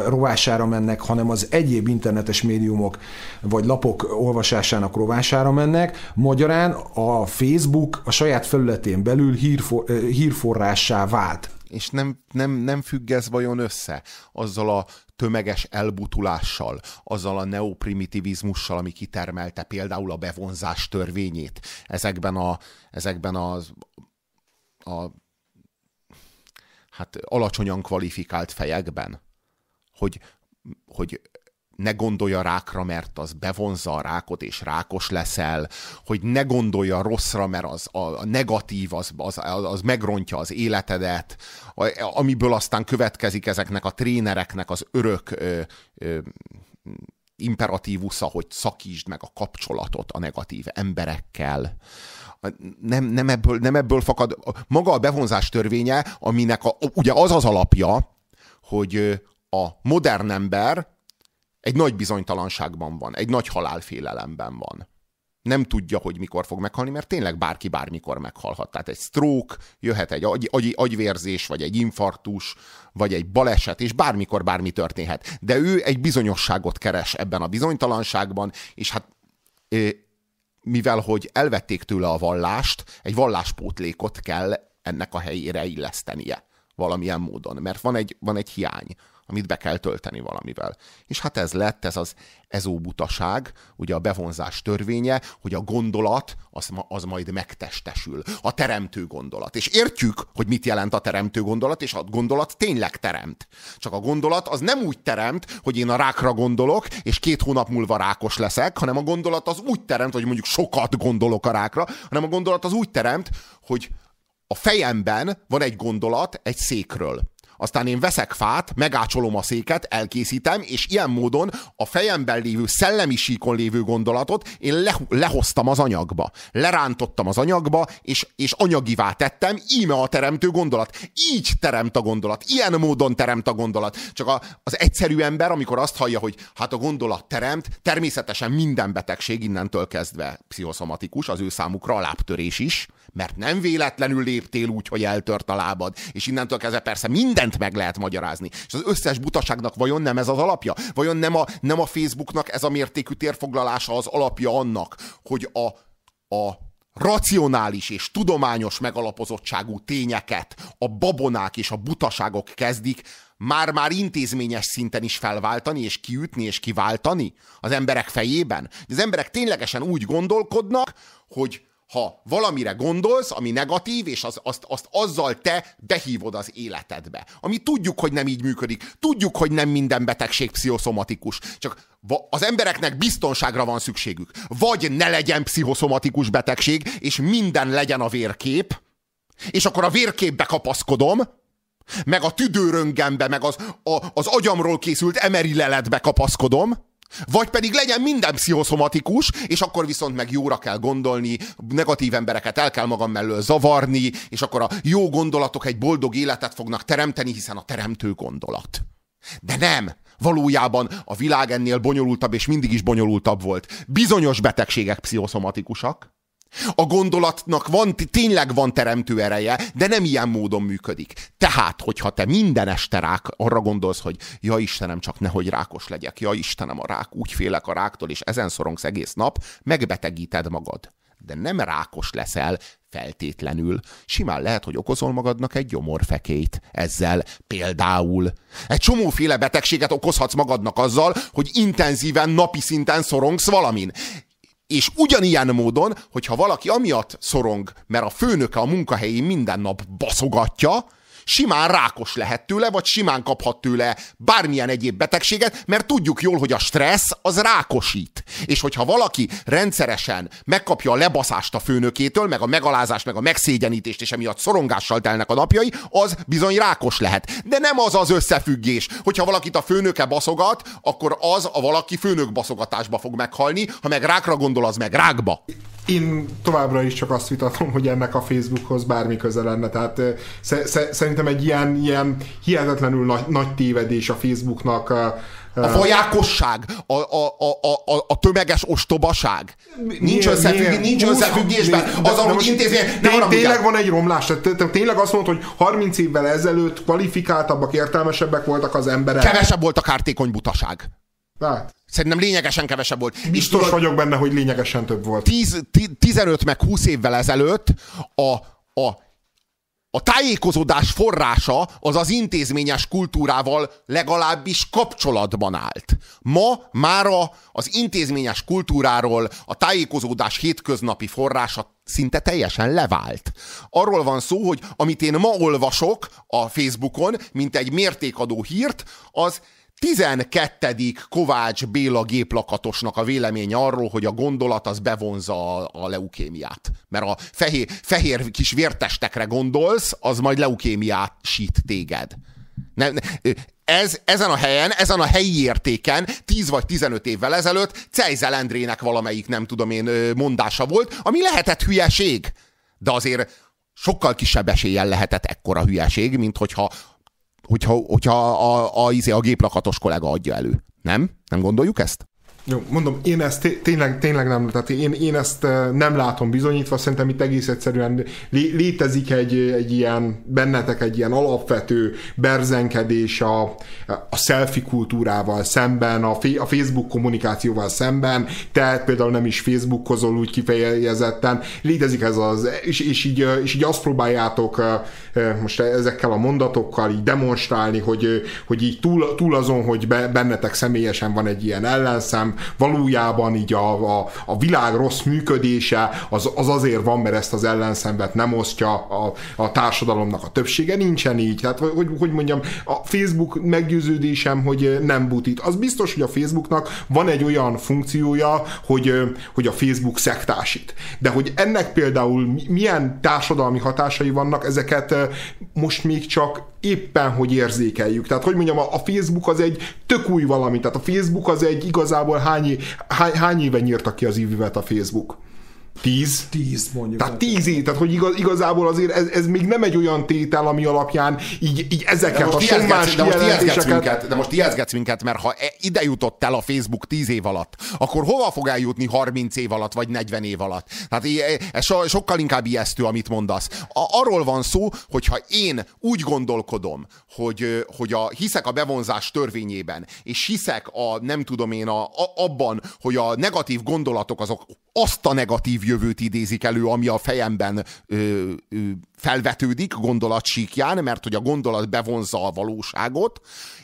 rovására mennek, hanem az egyéb internetes médiumok vagy lapok olvasásának rovására mennek. Magyarán a Facebook a saját felületén belül hírfor, hírforrássá vált. És nem, nem, nem függ ez vajon össze azzal a tömeges elbutulással, azzal a neoprimitivizmussal, ami kitermelte például a bevonzás törvényét. Ezekben a, ezekben az a, hát alacsonyan kvalifikált fejekben, hogy, hogy ne gondolja rákra, mert az bevonza a rákot, és rákos leszel, hogy ne gondolja rosszra, mert az a negatív, az, az, az megrontja az életedet, amiből aztán következik ezeknek a trénereknek az örök ö, ö, imperatívusza, hogy szakítsd meg a kapcsolatot a negatív emberekkel. Nem, nem, ebből, nem ebből fakad. Maga a bevonzás törvénye, aminek a, ugye az az alapja, hogy a modern ember egy nagy bizonytalanságban van, egy nagy halálfélelemben van. Nem tudja, hogy mikor fog meghalni, mert tényleg bárki bármikor meghalhat. Tehát egy stroke, jöhet egy agy, agy, agyvérzés, vagy egy infarktus, vagy egy baleset, és bármikor bármi történhet. De ő egy bizonyosságot keres ebben a bizonytalanságban, és hát mivel hogy elvették tőle a vallást, egy valláspótlékot kell ennek a helyére illesztenie valamilyen módon, mert van egy, van egy hiány amit be kell tölteni valamivel. És hát ez lett, ez az ezóbutaság, ugye a bevonzás törvénye, hogy a gondolat az, az majd megtestesül. A teremtő gondolat. És értjük, hogy mit jelent a teremtő gondolat, és a gondolat tényleg teremt. Csak a gondolat az nem úgy teremt, hogy én a rákra gondolok, és két hónap múlva rákos leszek, hanem a gondolat az úgy teremt, hogy mondjuk sokat gondolok a rákra, hanem a gondolat az úgy teremt, hogy a fejemben van egy gondolat egy székről aztán én veszek fát, megácsolom a széket, elkészítem, és ilyen módon a fejemben lévő szellemi síkon lévő gondolatot én le, lehoztam az anyagba. Lerántottam az anyagba, és, és anyagivá tettem, íme a teremtő gondolat. Így teremt a gondolat, ilyen módon teremt a gondolat. Csak a, az egyszerű ember, amikor azt hallja, hogy hát a gondolat teremt, természetesen minden betegség innentől kezdve pszichoszomatikus, az ő számukra a lábtörés is, mert nem véletlenül léptél úgy, hogy eltört a lábad, és innentől kezdve persze mindent meg lehet magyarázni. És az összes butaságnak vajon nem ez az alapja? Vajon nem a, nem a Facebooknak ez a mértékű térfoglalása az alapja annak, hogy a, a racionális és tudományos megalapozottságú tényeket a babonák és a butaságok kezdik már-már intézményes szinten is felváltani, és kiütni, és kiváltani az emberek fejében. Az emberek ténylegesen úgy gondolkodnak, hogy ha valamire gondolsz, ami negatív, és az, azt, azt azzal te behívod az életedbe. Ami tudjuk, hogy nem így működik. Tudjuk, hogy nem minden betegség pszichoszomatikus. Csak az embereknek biztonságra van szükségük. Vagy ne legyen pszichoszomatikus betegség, és minden legyen a vérkép, és akkor a vérképbe kapaszkodom, meg a tüdőröngembe, meg az, a, az agyamról készült emeri leletbe kapaszkodom, vagy pedig legyen minden pszichoszomatikus, és akkor viszont meg jóra kell gondolni, negatív embereket el kell magam mellől zavarni, és akkor a jó gondolatok egy boldog életet fognak teremteni, hiszen a teremtő gondolat. De nem! Valójában a világ ennél bonyolultabb, és mindig is bonyolultabb volt. Bizonyos betegségek pszichoszomatikusak, a gondolatnak van, tényleg van teremtő ereje, de nem ilyen módon működik. Tehát, hogyha te minden este rák, arra gondolsz, hogy ja Istenem, csak nehogy rákos legyek, ja Istenem, a rák, úgy félek a ráktól, és ezen szorongsz egész nap, megbetegíted magad. De nem rákos leszel feltétlenül. Simán lehet, hogy okozol magadnak egy gyomorfekélyt ezzel. Például egy csomóféle betegséget okozhatsz magadnak azzal, hogy intenzíven napi szinten szorongsz valamin. És ugyanilyen módon, hogyha valaki amiatt szorong, mert a főnöke a munkahelyén minden nap baszogatja, simán rákos lehet tőle, vagy simán kaphat tőle bármilyen egyéb betegséget, mert tudjuk jól, hogy a stressz az rákosít. És hogyha valaki rendszeresen megkapja a lebaszást a főnökétől, meg a megalázást, meg a megszégyenítést, és emiatt szorongással telnek a napjai, az bizony rákos lehet. De nem az az összefüggés, hogyha valakit a főnöke baszogat, akkor az a valaki főnök baszogatásba fog meghalni, ha meg rákra gondol, az meg rákba én továbbra is csak azt vitatom, hogy ennek a Facebookhoz bármi köze lenne. Tehát szerintem egy ilyen, ilyen hihetetlenül nagy, nagy tévedés a Facebooknak A fajákosság, a, a, a, a, a tömeges ostobaság. Nincs, összefügg, nincs összefüggésben de- az, de ahogy most intézmény... Tényleg van egy romlás, tényleg azt mondod, hogy 30 évvel ezelőtt kvalifikáltabbak, értelmesebbek voltak az emberek. Kevesebb volt a kártékony butaság. Hát, Szerintem lényegesen kevesebb volt. És biztos tudod, vagyok benne, hogy lényegesen több volt. 10, 15 meg 20 évvel ezelőtt a, a, a tájékozódás forrása az az intézményes kultúrával legalábbis kapcsolatban állt. Ma mára az intézményes kultúráról a tájékozódás hétköznapi forrása szinte teljesen levált. Arról van szó, hogy amit én ma olvasok a Facebookon, mint egy mértékadó hírt, az 12. Kovács Béla géplakatosnak a véleménye arról, hogy a gondolat az bevonza a, leukémiát. Mert a fehér, fehér kis vértestekre gondolsz, az majd leukémiát sít téged. Ne, ne, ez, ezen a helyen, ezen a helyi értéken 10 vagy 15 évvel ezelőtt Cejzel Endrének valamelyik, nem tudom én, mondása volt, ami lehetett hülyeség. De azért sokkal kisebb eséllyel lehetett ekkora hülyeség, mint hogyha hogyha, hogyha a, a, a, a géplakatos kollega adja elő. Nem? Nem gondoljuk ezt? Jó, mondom, én ezt té- tényleg, tényleg nem, tehát én, én ezt eh, nem látom bizonyítva, szerintem itt egész egyszerűen lé- létezik egy, egy ilyen, bennetek egy ilyen alapvető berzenkedés a, a selfie kultúrával szemben, a, a Facebook kommunikációval szemben, te például nem is Facebookozol úgy kifejezetten, létezik ez az, és, és, így, eh, és így azt próbáljátok eh, most ezekkel a mondatokkal így demonstrálni, hogy, hogy így túl, túl azon, hogy be- bennetek személyesen van egy ilyen ellenszem, valójában így a, a, a világ rossz működése az, az azért van, mert ezt az ellenszenvet nem osztja a, a társadalomnak a többsége, nincsen így. Tehát, hogy, hogy mondjam, a Facebook meggyőződésem, hogy nem butít. Az biztos, hogy a Facebooknak van egy olyan funkciója, hogy, hogy a Facebook szektásít. De hogy ennek például mi- milyen társadalmi hatásai vannak, ezeket most még csak éppen, hogy érzékeljük. Tehát, hogy mondjam, a Facebook az egy tök új valami. Tehát a Facebook az egy igazából hány, hány, hány éve nyírtak ki az ívivet a Facebook? Tíz? Tíz mondjuk. Tehát tíz év, tehát hogy igaz, igazából azért ez, ez még nem egy olyan tétel, ami alapján így, így ezeket a sommás de most kijelentéseket... minket, de most ijeszgetsz minket, mert ha e- ide jutott el a Facebook 10 év alatt, akkor hova fog eljutni 30 év alatt, vagy 40 év alatt? Tehát ez so, sokkal inkább ijesztő, amit mondasz. A, arról van szó, hogyha én úgy gondolkodom, hogy, hogy a, hiszek a bevonzás törvényében, és hiszek a, nem tudom én, a, a, abban, hogy a negatív gondolatok azok azt a negatív jövőt idézik elő, ami a fejemben ö, ö, felvetődik gondolatsíkján, mert hogy a gondolat bevonza a valóságot,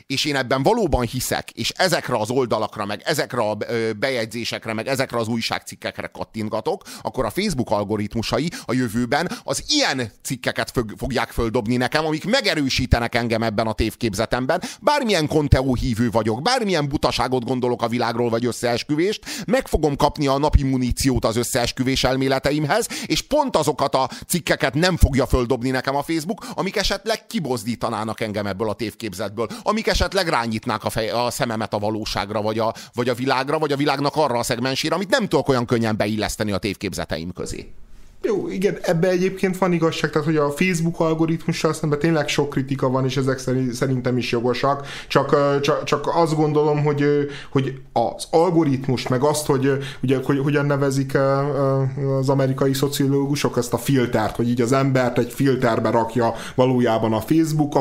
és én ebben valóban hiszek, és ezekre az oldalakra, meg ezekre a bejegyzésekre, meg ezekre az újságcikkekre kattintgatok, akkor a Facebook algoritmusai a jövőben az ilyen cikkeket fog, fogják földobni nekem, amik megerősítenek engem ebben a tévképzetemben. Bármilyen konteó hívő vagyok, bármilyen butaságot gondolok a világról, vagy összeesküvést, meg fogom kapni a napi muníciót az összeesküvés elméleteimhez, és pont azokat a cikkeket nem fogja földobni nekem a Facebook, amik esetleg kibozdítanának engem ebből a tévképzetből, amik esetleg rányitnák a, fej, a szememet a valóságra, vagy a, vagy a világra, vagy a világnak arra a szegmensére, amit nem tudok olyan könnyen beilleszteni a tévképzeteim közé. Jó, igen, ebbe egyébként van igazság, tehát hogy a Facebook algoritmussal szemben tényleg sok kritika van, és ezek szeri- szerintem is jogosak, csak, csak, csak azt gondolom, hogy, hogy az algoritmus, meg azt, hogy ugye, hogy hogyan nevezik az amerikai szociológusok ezt a filtert, hogy így az embert egy filterbe rakja valójában a Facebook,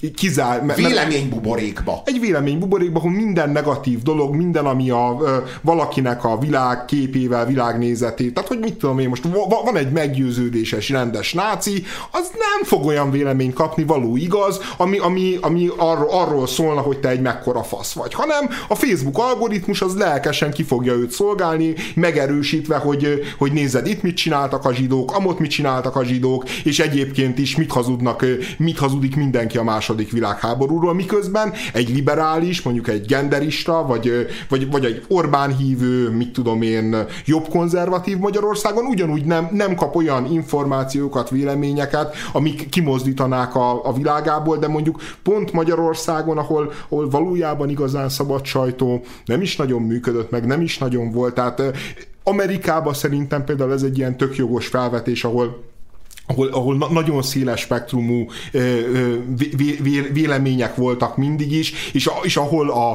így kizár... me- Véleménybuborékba. egy véleménybuborékban, ahol minden negatív dolog, minden, ami a valakinek a világ képével, világnézetét, tehát hogy mit tudom én, most va- van egy meggyőződéses, rendes náci, az nem fog olyan véleményt kapni, való igaz, ami, ami, ami arról, arról szólna, hogy te egy mekkora fasz vagy, hanem a Facebook algoritmus az lelkesen ki fogja őt szolgálni, megerősítve, hogy, hogy nézed, itt mit csináltak a zsidók, amott mit csináltak a zsidók, és egyébként is mit hazudnak, mit hazudik mindenki a második világháborúról, miközben egy liberális, mondjuk egy genderista, vagy, vagy, vagy egy Orbán hívő, mit tudom én, jobb konzervatív Magyarországon ugyanúgy nem, nem kap olyan információkat, véleményeket, amik kimozdítanák a, a világából, de mondjuk pont Magyarországon, ahol, ahol valójában igazán szabad sajtó nem is nagyon működött, meg nem is nagyon volt, tehát Amerikában szerintem például ez egy ilyen tök jogos felvetés, ahol ahol, ahol na- nagyon széles spektrumú ö, ö, vé- vé- vélemények voltak mindig is, és, a, és ahol a,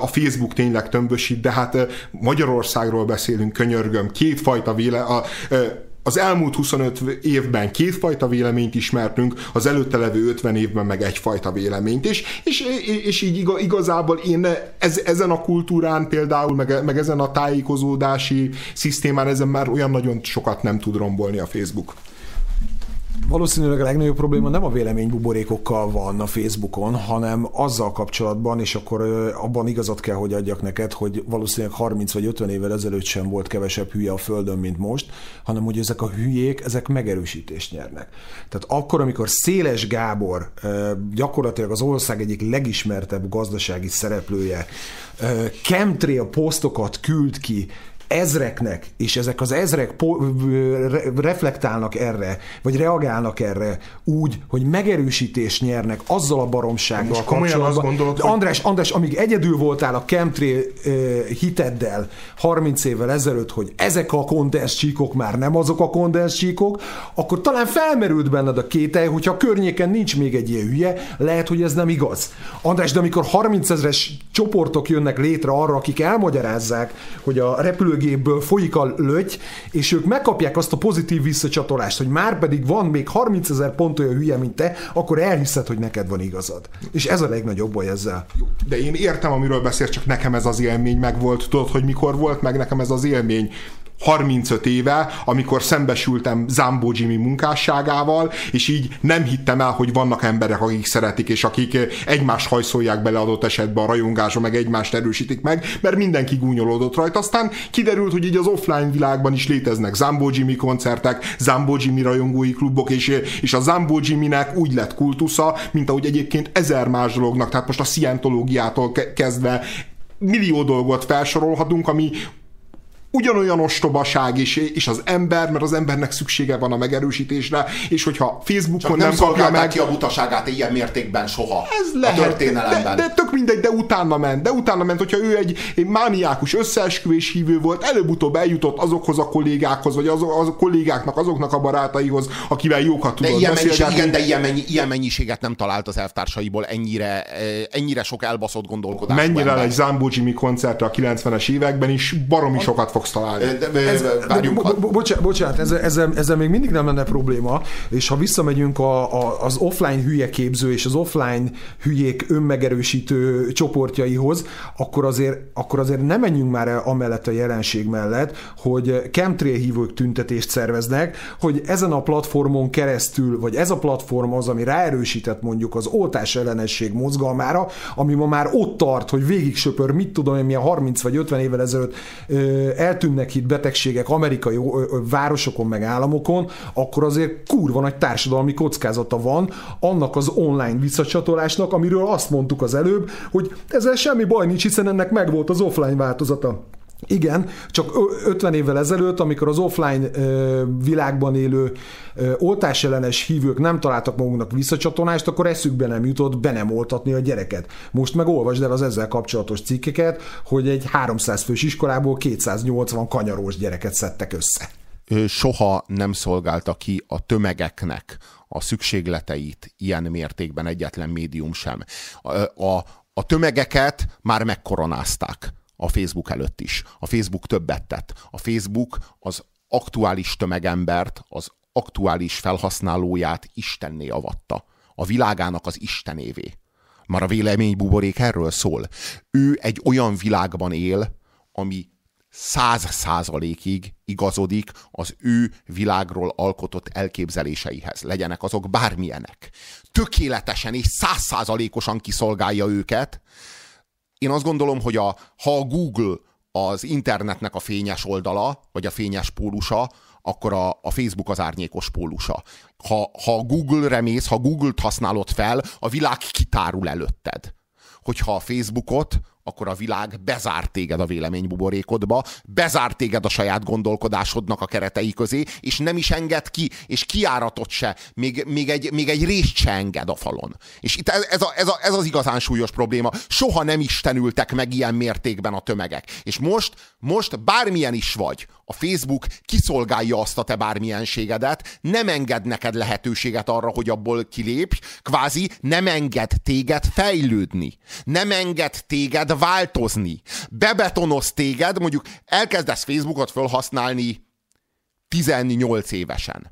a Facebook tényleg tömbösít, de hát Magyarországról beszélünk, könyörgöm, kétfajta véle, a, ö, az elmúlt 25 évben kétfajta véleményt ismertünk, az előtte levő 50 évben meg egyfajta véleményt, és, és, és így iga- igazából én ez, ezen a kultúrán például, meg, meg ezen a tájékozódási szisztémán, ezen már olyan nagyon sokat nem tud rombolni a Facebook. Valószínűleg a legnagyobb probléma nem a véleménybuborékokkal van a Facebookon, hanem azzal kapcsolatban, és akkor abban igazat kell, hogy adjak neked, hogy valószínűleg 30 vagy 50 évvel ezelőtt sem volt kevesebb hülye a Földön, mint most, hanem hogy ezek a hülyék, ezek megerősítést nyernek. Tehát akkor, amikor Széles Gábor gyakorlatilag az ország egyik legismertebb gazdasági szereplője chemtrail posztokat küld ki ezreknek, és ezek az ezrek reflektálnak erre, vagy reagálnak erre úgy, hogy megerősítést nyernek azzal a baromsággal Most komolyan azt gondolod, hogy- András, András, amíg egyedül voltál a chemtrail uh, hiteddel 30 évvel ezelőtt, hogy ezek a kondenszcsíkok már nem azok a kondenszcsíkok, akkor talán felmerült benned a kételj, hogyha a környéken nincs még egy ilyen hülye, lehet, hogy ez nem igaz. András, de amikor 30 ezres csoportok jönnek létre arra, akik elmagyarázzák, hogy a repülőgépből folyik a löty, és ők megkapják azt a pozitív visszacsatolást, hogy már pedig van még 30 ezer pont olyan hülye, mint te, akkor elhiszed, hogy neked van igazad. És ez a legnagyobb baj ezzel. De én értem, amiről beszél, csak nekem ez az élmény meg volt. Tudod, hogy mikor volt meg nekem ez az élmény? 35 éve, amikor szembesültem Zambó Jimmy munkásságával, és így nem hittem el, hogy vannak emberek, akik szeretik, és akik egymást hajszolják bele adott esetben a rajongásba, meg egymást erősítik meg, mert mindenki gúnyolódott rajta. Aztán kiderült, hogy így az offline világban is léteznek Zambó Jimmy koncertek, Zambó Jimmy rajongói klubok, és, és a Zambó Jimmy-nek úgy lett kultusza, mint ahogy egyébként ezer más dolognak, tehát most a szientológiától ke- kezdve millió dolgot felsorolhatunk, ami ugyanolyan ostobaság is, és az ember, mert az embernek szüksége van a megerősítésre, és hogyha Facebookon Csak nem, nem kapja meg, ki a butaságát ilyen mértékben soha ez a lehet, történelemben. de, de tök mindegy, de utána ment, de utána ment, hogyha ő egy, egy mániákus összeesküvés hívő volt, előbb-utóbb eljutott azokhoz a kollégákhoz, vagy azok, azok kollégáknak, azoknak a barátaihoz, akivel jókat De tudott ilyen, mennyiség, beszélgetni. igen, de ilyen, mennyi, ilyen mennyiséget nem talált az elvtársaiból ennyire, eh, ennyire sok elbaszott gondolkodású Mennyire egy Zambó Jimmy koncertre a 90-es években is baromi sokat fogsz találni. Ez, bocsánat, bocsánat ezzel, ezzel, ezzel még mindig nem lenne probléma, és ha visszamegyünk a, a, az offline hülye képző és az offline hülyék önmegerősítő csoportjaihoz, akkor azért, akkor azért nem menjünk már el amellett a jelenség mellett, hogy chemtrail hívők tüntetést szerveznek, hogy ezen a platformon keresztül, vagy ez a platform az, ami ráerősített mondjuk az oltás ellenesség mozgalmára, ami ma már ott tart, hogy végig söpör, mit tudom én, milyen 30 vagy 50 évvel ezelőtt ö, eltűnnek itt betegségek amerikai városokon meg államokon, akkor azért kurva nagy társadalmi kockázata van annak az online visszacsatolásnak, amiről azt mondtuk az előbb, hogy ezzel semmi baj nincs, hiszen ennek megvolt az offline változata. Igen, csak ö- 50 évvel ezelőtt, amikor az offline világban élő oltásellenes hívők nem találtak magunknak visszacsatolást, akkor eszükbe nem jutott be nem oltatni a gyereket. Most meg olvasd el az ezzel kapcsolatos cikkeket, hogy egy 300 fős iskolából 280 kanyarós gyereket szedtek össze. Soha nem szolgálta ki a tömegeknek a szükségleteit ilyen mértékben egyetlen médium sem. A, a, a tömegeket már megkoronázták a Facebook előtt is. A Facebook többet tett. A Facebook az aktuális tömegembert, az aktuális felhasználóját Istenné avatta. A világának az Istenévé. Már a véleménybuborék erről szól. Ő egy olyan világban él, ami száz százalékig igazodik az ő világról alkotott elképzeléseihez. Legyenek azok bármilyenek. Tökéletesen és száz százalékosan kiszolgálja őket. Én azt gondolom, hogy a, ha a Google az internetnek a fényes oldala, vagy a fényes pólusa, akkor a, a Facebook az árnyékos pólusa. Ha, ha Google-re ha Google-t használod fel, a világ kitárul előtted. Hogyha a Facebookot, akkor a világ bezárt téged a véleménybuborékodba, bezárt téged a saját gondolkodásodnak a keretei közé, és nem is enged ki, és kiáratot se, még, még, egy, még egy részt se enged a falon. És itt ez, ez, a, ez, a, ez az igazán súlyos probléma. Soha nem istenültek meg ilyen mértékben a tömegek. És most, most bármilyen is vagy, a Facebook kiszolgálja azt a te bármilyenségedet, nem enged neked lehetőséget arra, hogy abból kilépj, kvázi nem enged téged fejlődni, nem enged téged változni, bebetonoz téged, mondjuk elkezdesz Facebookot felhasználni 18 évesen,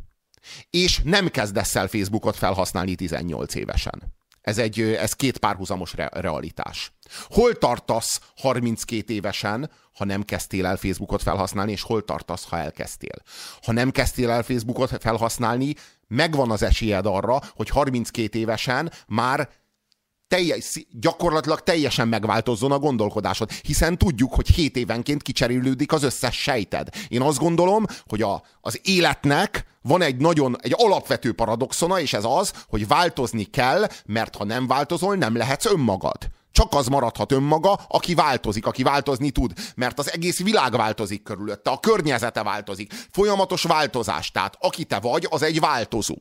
és nem kezdesz el Facebookot felhasználni 18 évesen. Ez, egy, ez két párhuzamos re- realitás. Hol tartasz 32 évesen, ha nem kezdtél el Facebookot felhasználni, és hol tartasz, ha elkezdtél? Ha nem kezdtél el Facebookot felhasználni, megvan az esélyed arra, hogy 32 évesen már teljes, gyakorlatilag teljesen megváltozzon a gondolkodásod, hiszen tudjuk, hogy 7 évenként kicserélődik az összes sejted. Én azt gondolom, hogy a, az életnek van egy nagyon, egy alapvető paradoxona, és ez az, hogy változni kell, mert ha nem változol, nem lehetsz önmagad. Csak az maradhat önmaga, aki változik, aki változni tud. Mert az egész világ változik körülötte, a környezete változik. Folyamatos változás. Tehát aki te vagy, az egy változó.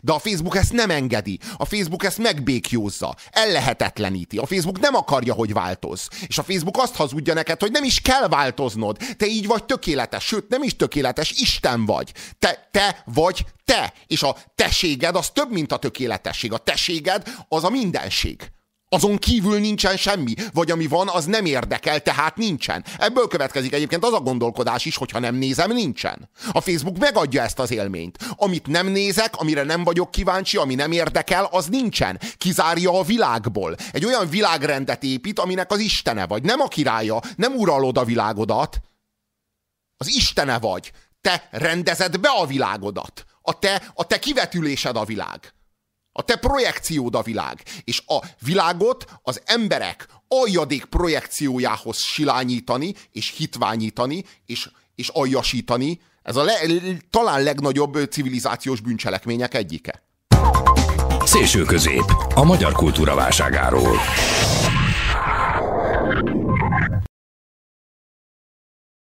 De a Facebook ezt nem engedi. A Facebook ezt megbékjózza. Ellehetetleníti. A Facebook nem akarja, hogy változ. És a Facebook azt hazudja neked, hogy nem is kell változnod. Te így vagy tökéletes. Sőt, nem is tökéletes. Isten vagy. Te, te vagy te. És a teséged az több, mint a tökéletesség. A teséged az a mindenség. Azon kívül nincsen semmi, vagy ami van, az nem érdekel, tehát nincsen. Ebből következik egyébként az a gondolkodás is, hogyha nem nézem, nincsen. A Facebook megadja ezt az élményt. Amit nem nézek, amire nem vagyok kíváncsi, ami nem érdekel, az nincsen. Kizárja a világból. Egy olyan világrendet épít, aminek az istene vagy. Nem a királya, nem uralod a világodat. Az istene vagy. Te rendezed be a világodat. A te, a te kivetülésed a világ. A te projekciód a világ. És a világot az emberek aljadék projekciójához silányítani, és hitványítani, és, és aljasítani, ez a le, talán legnagyobb civilizációs bűncselekmények egyike. Szélső közép. A magyar kultúra válságáról.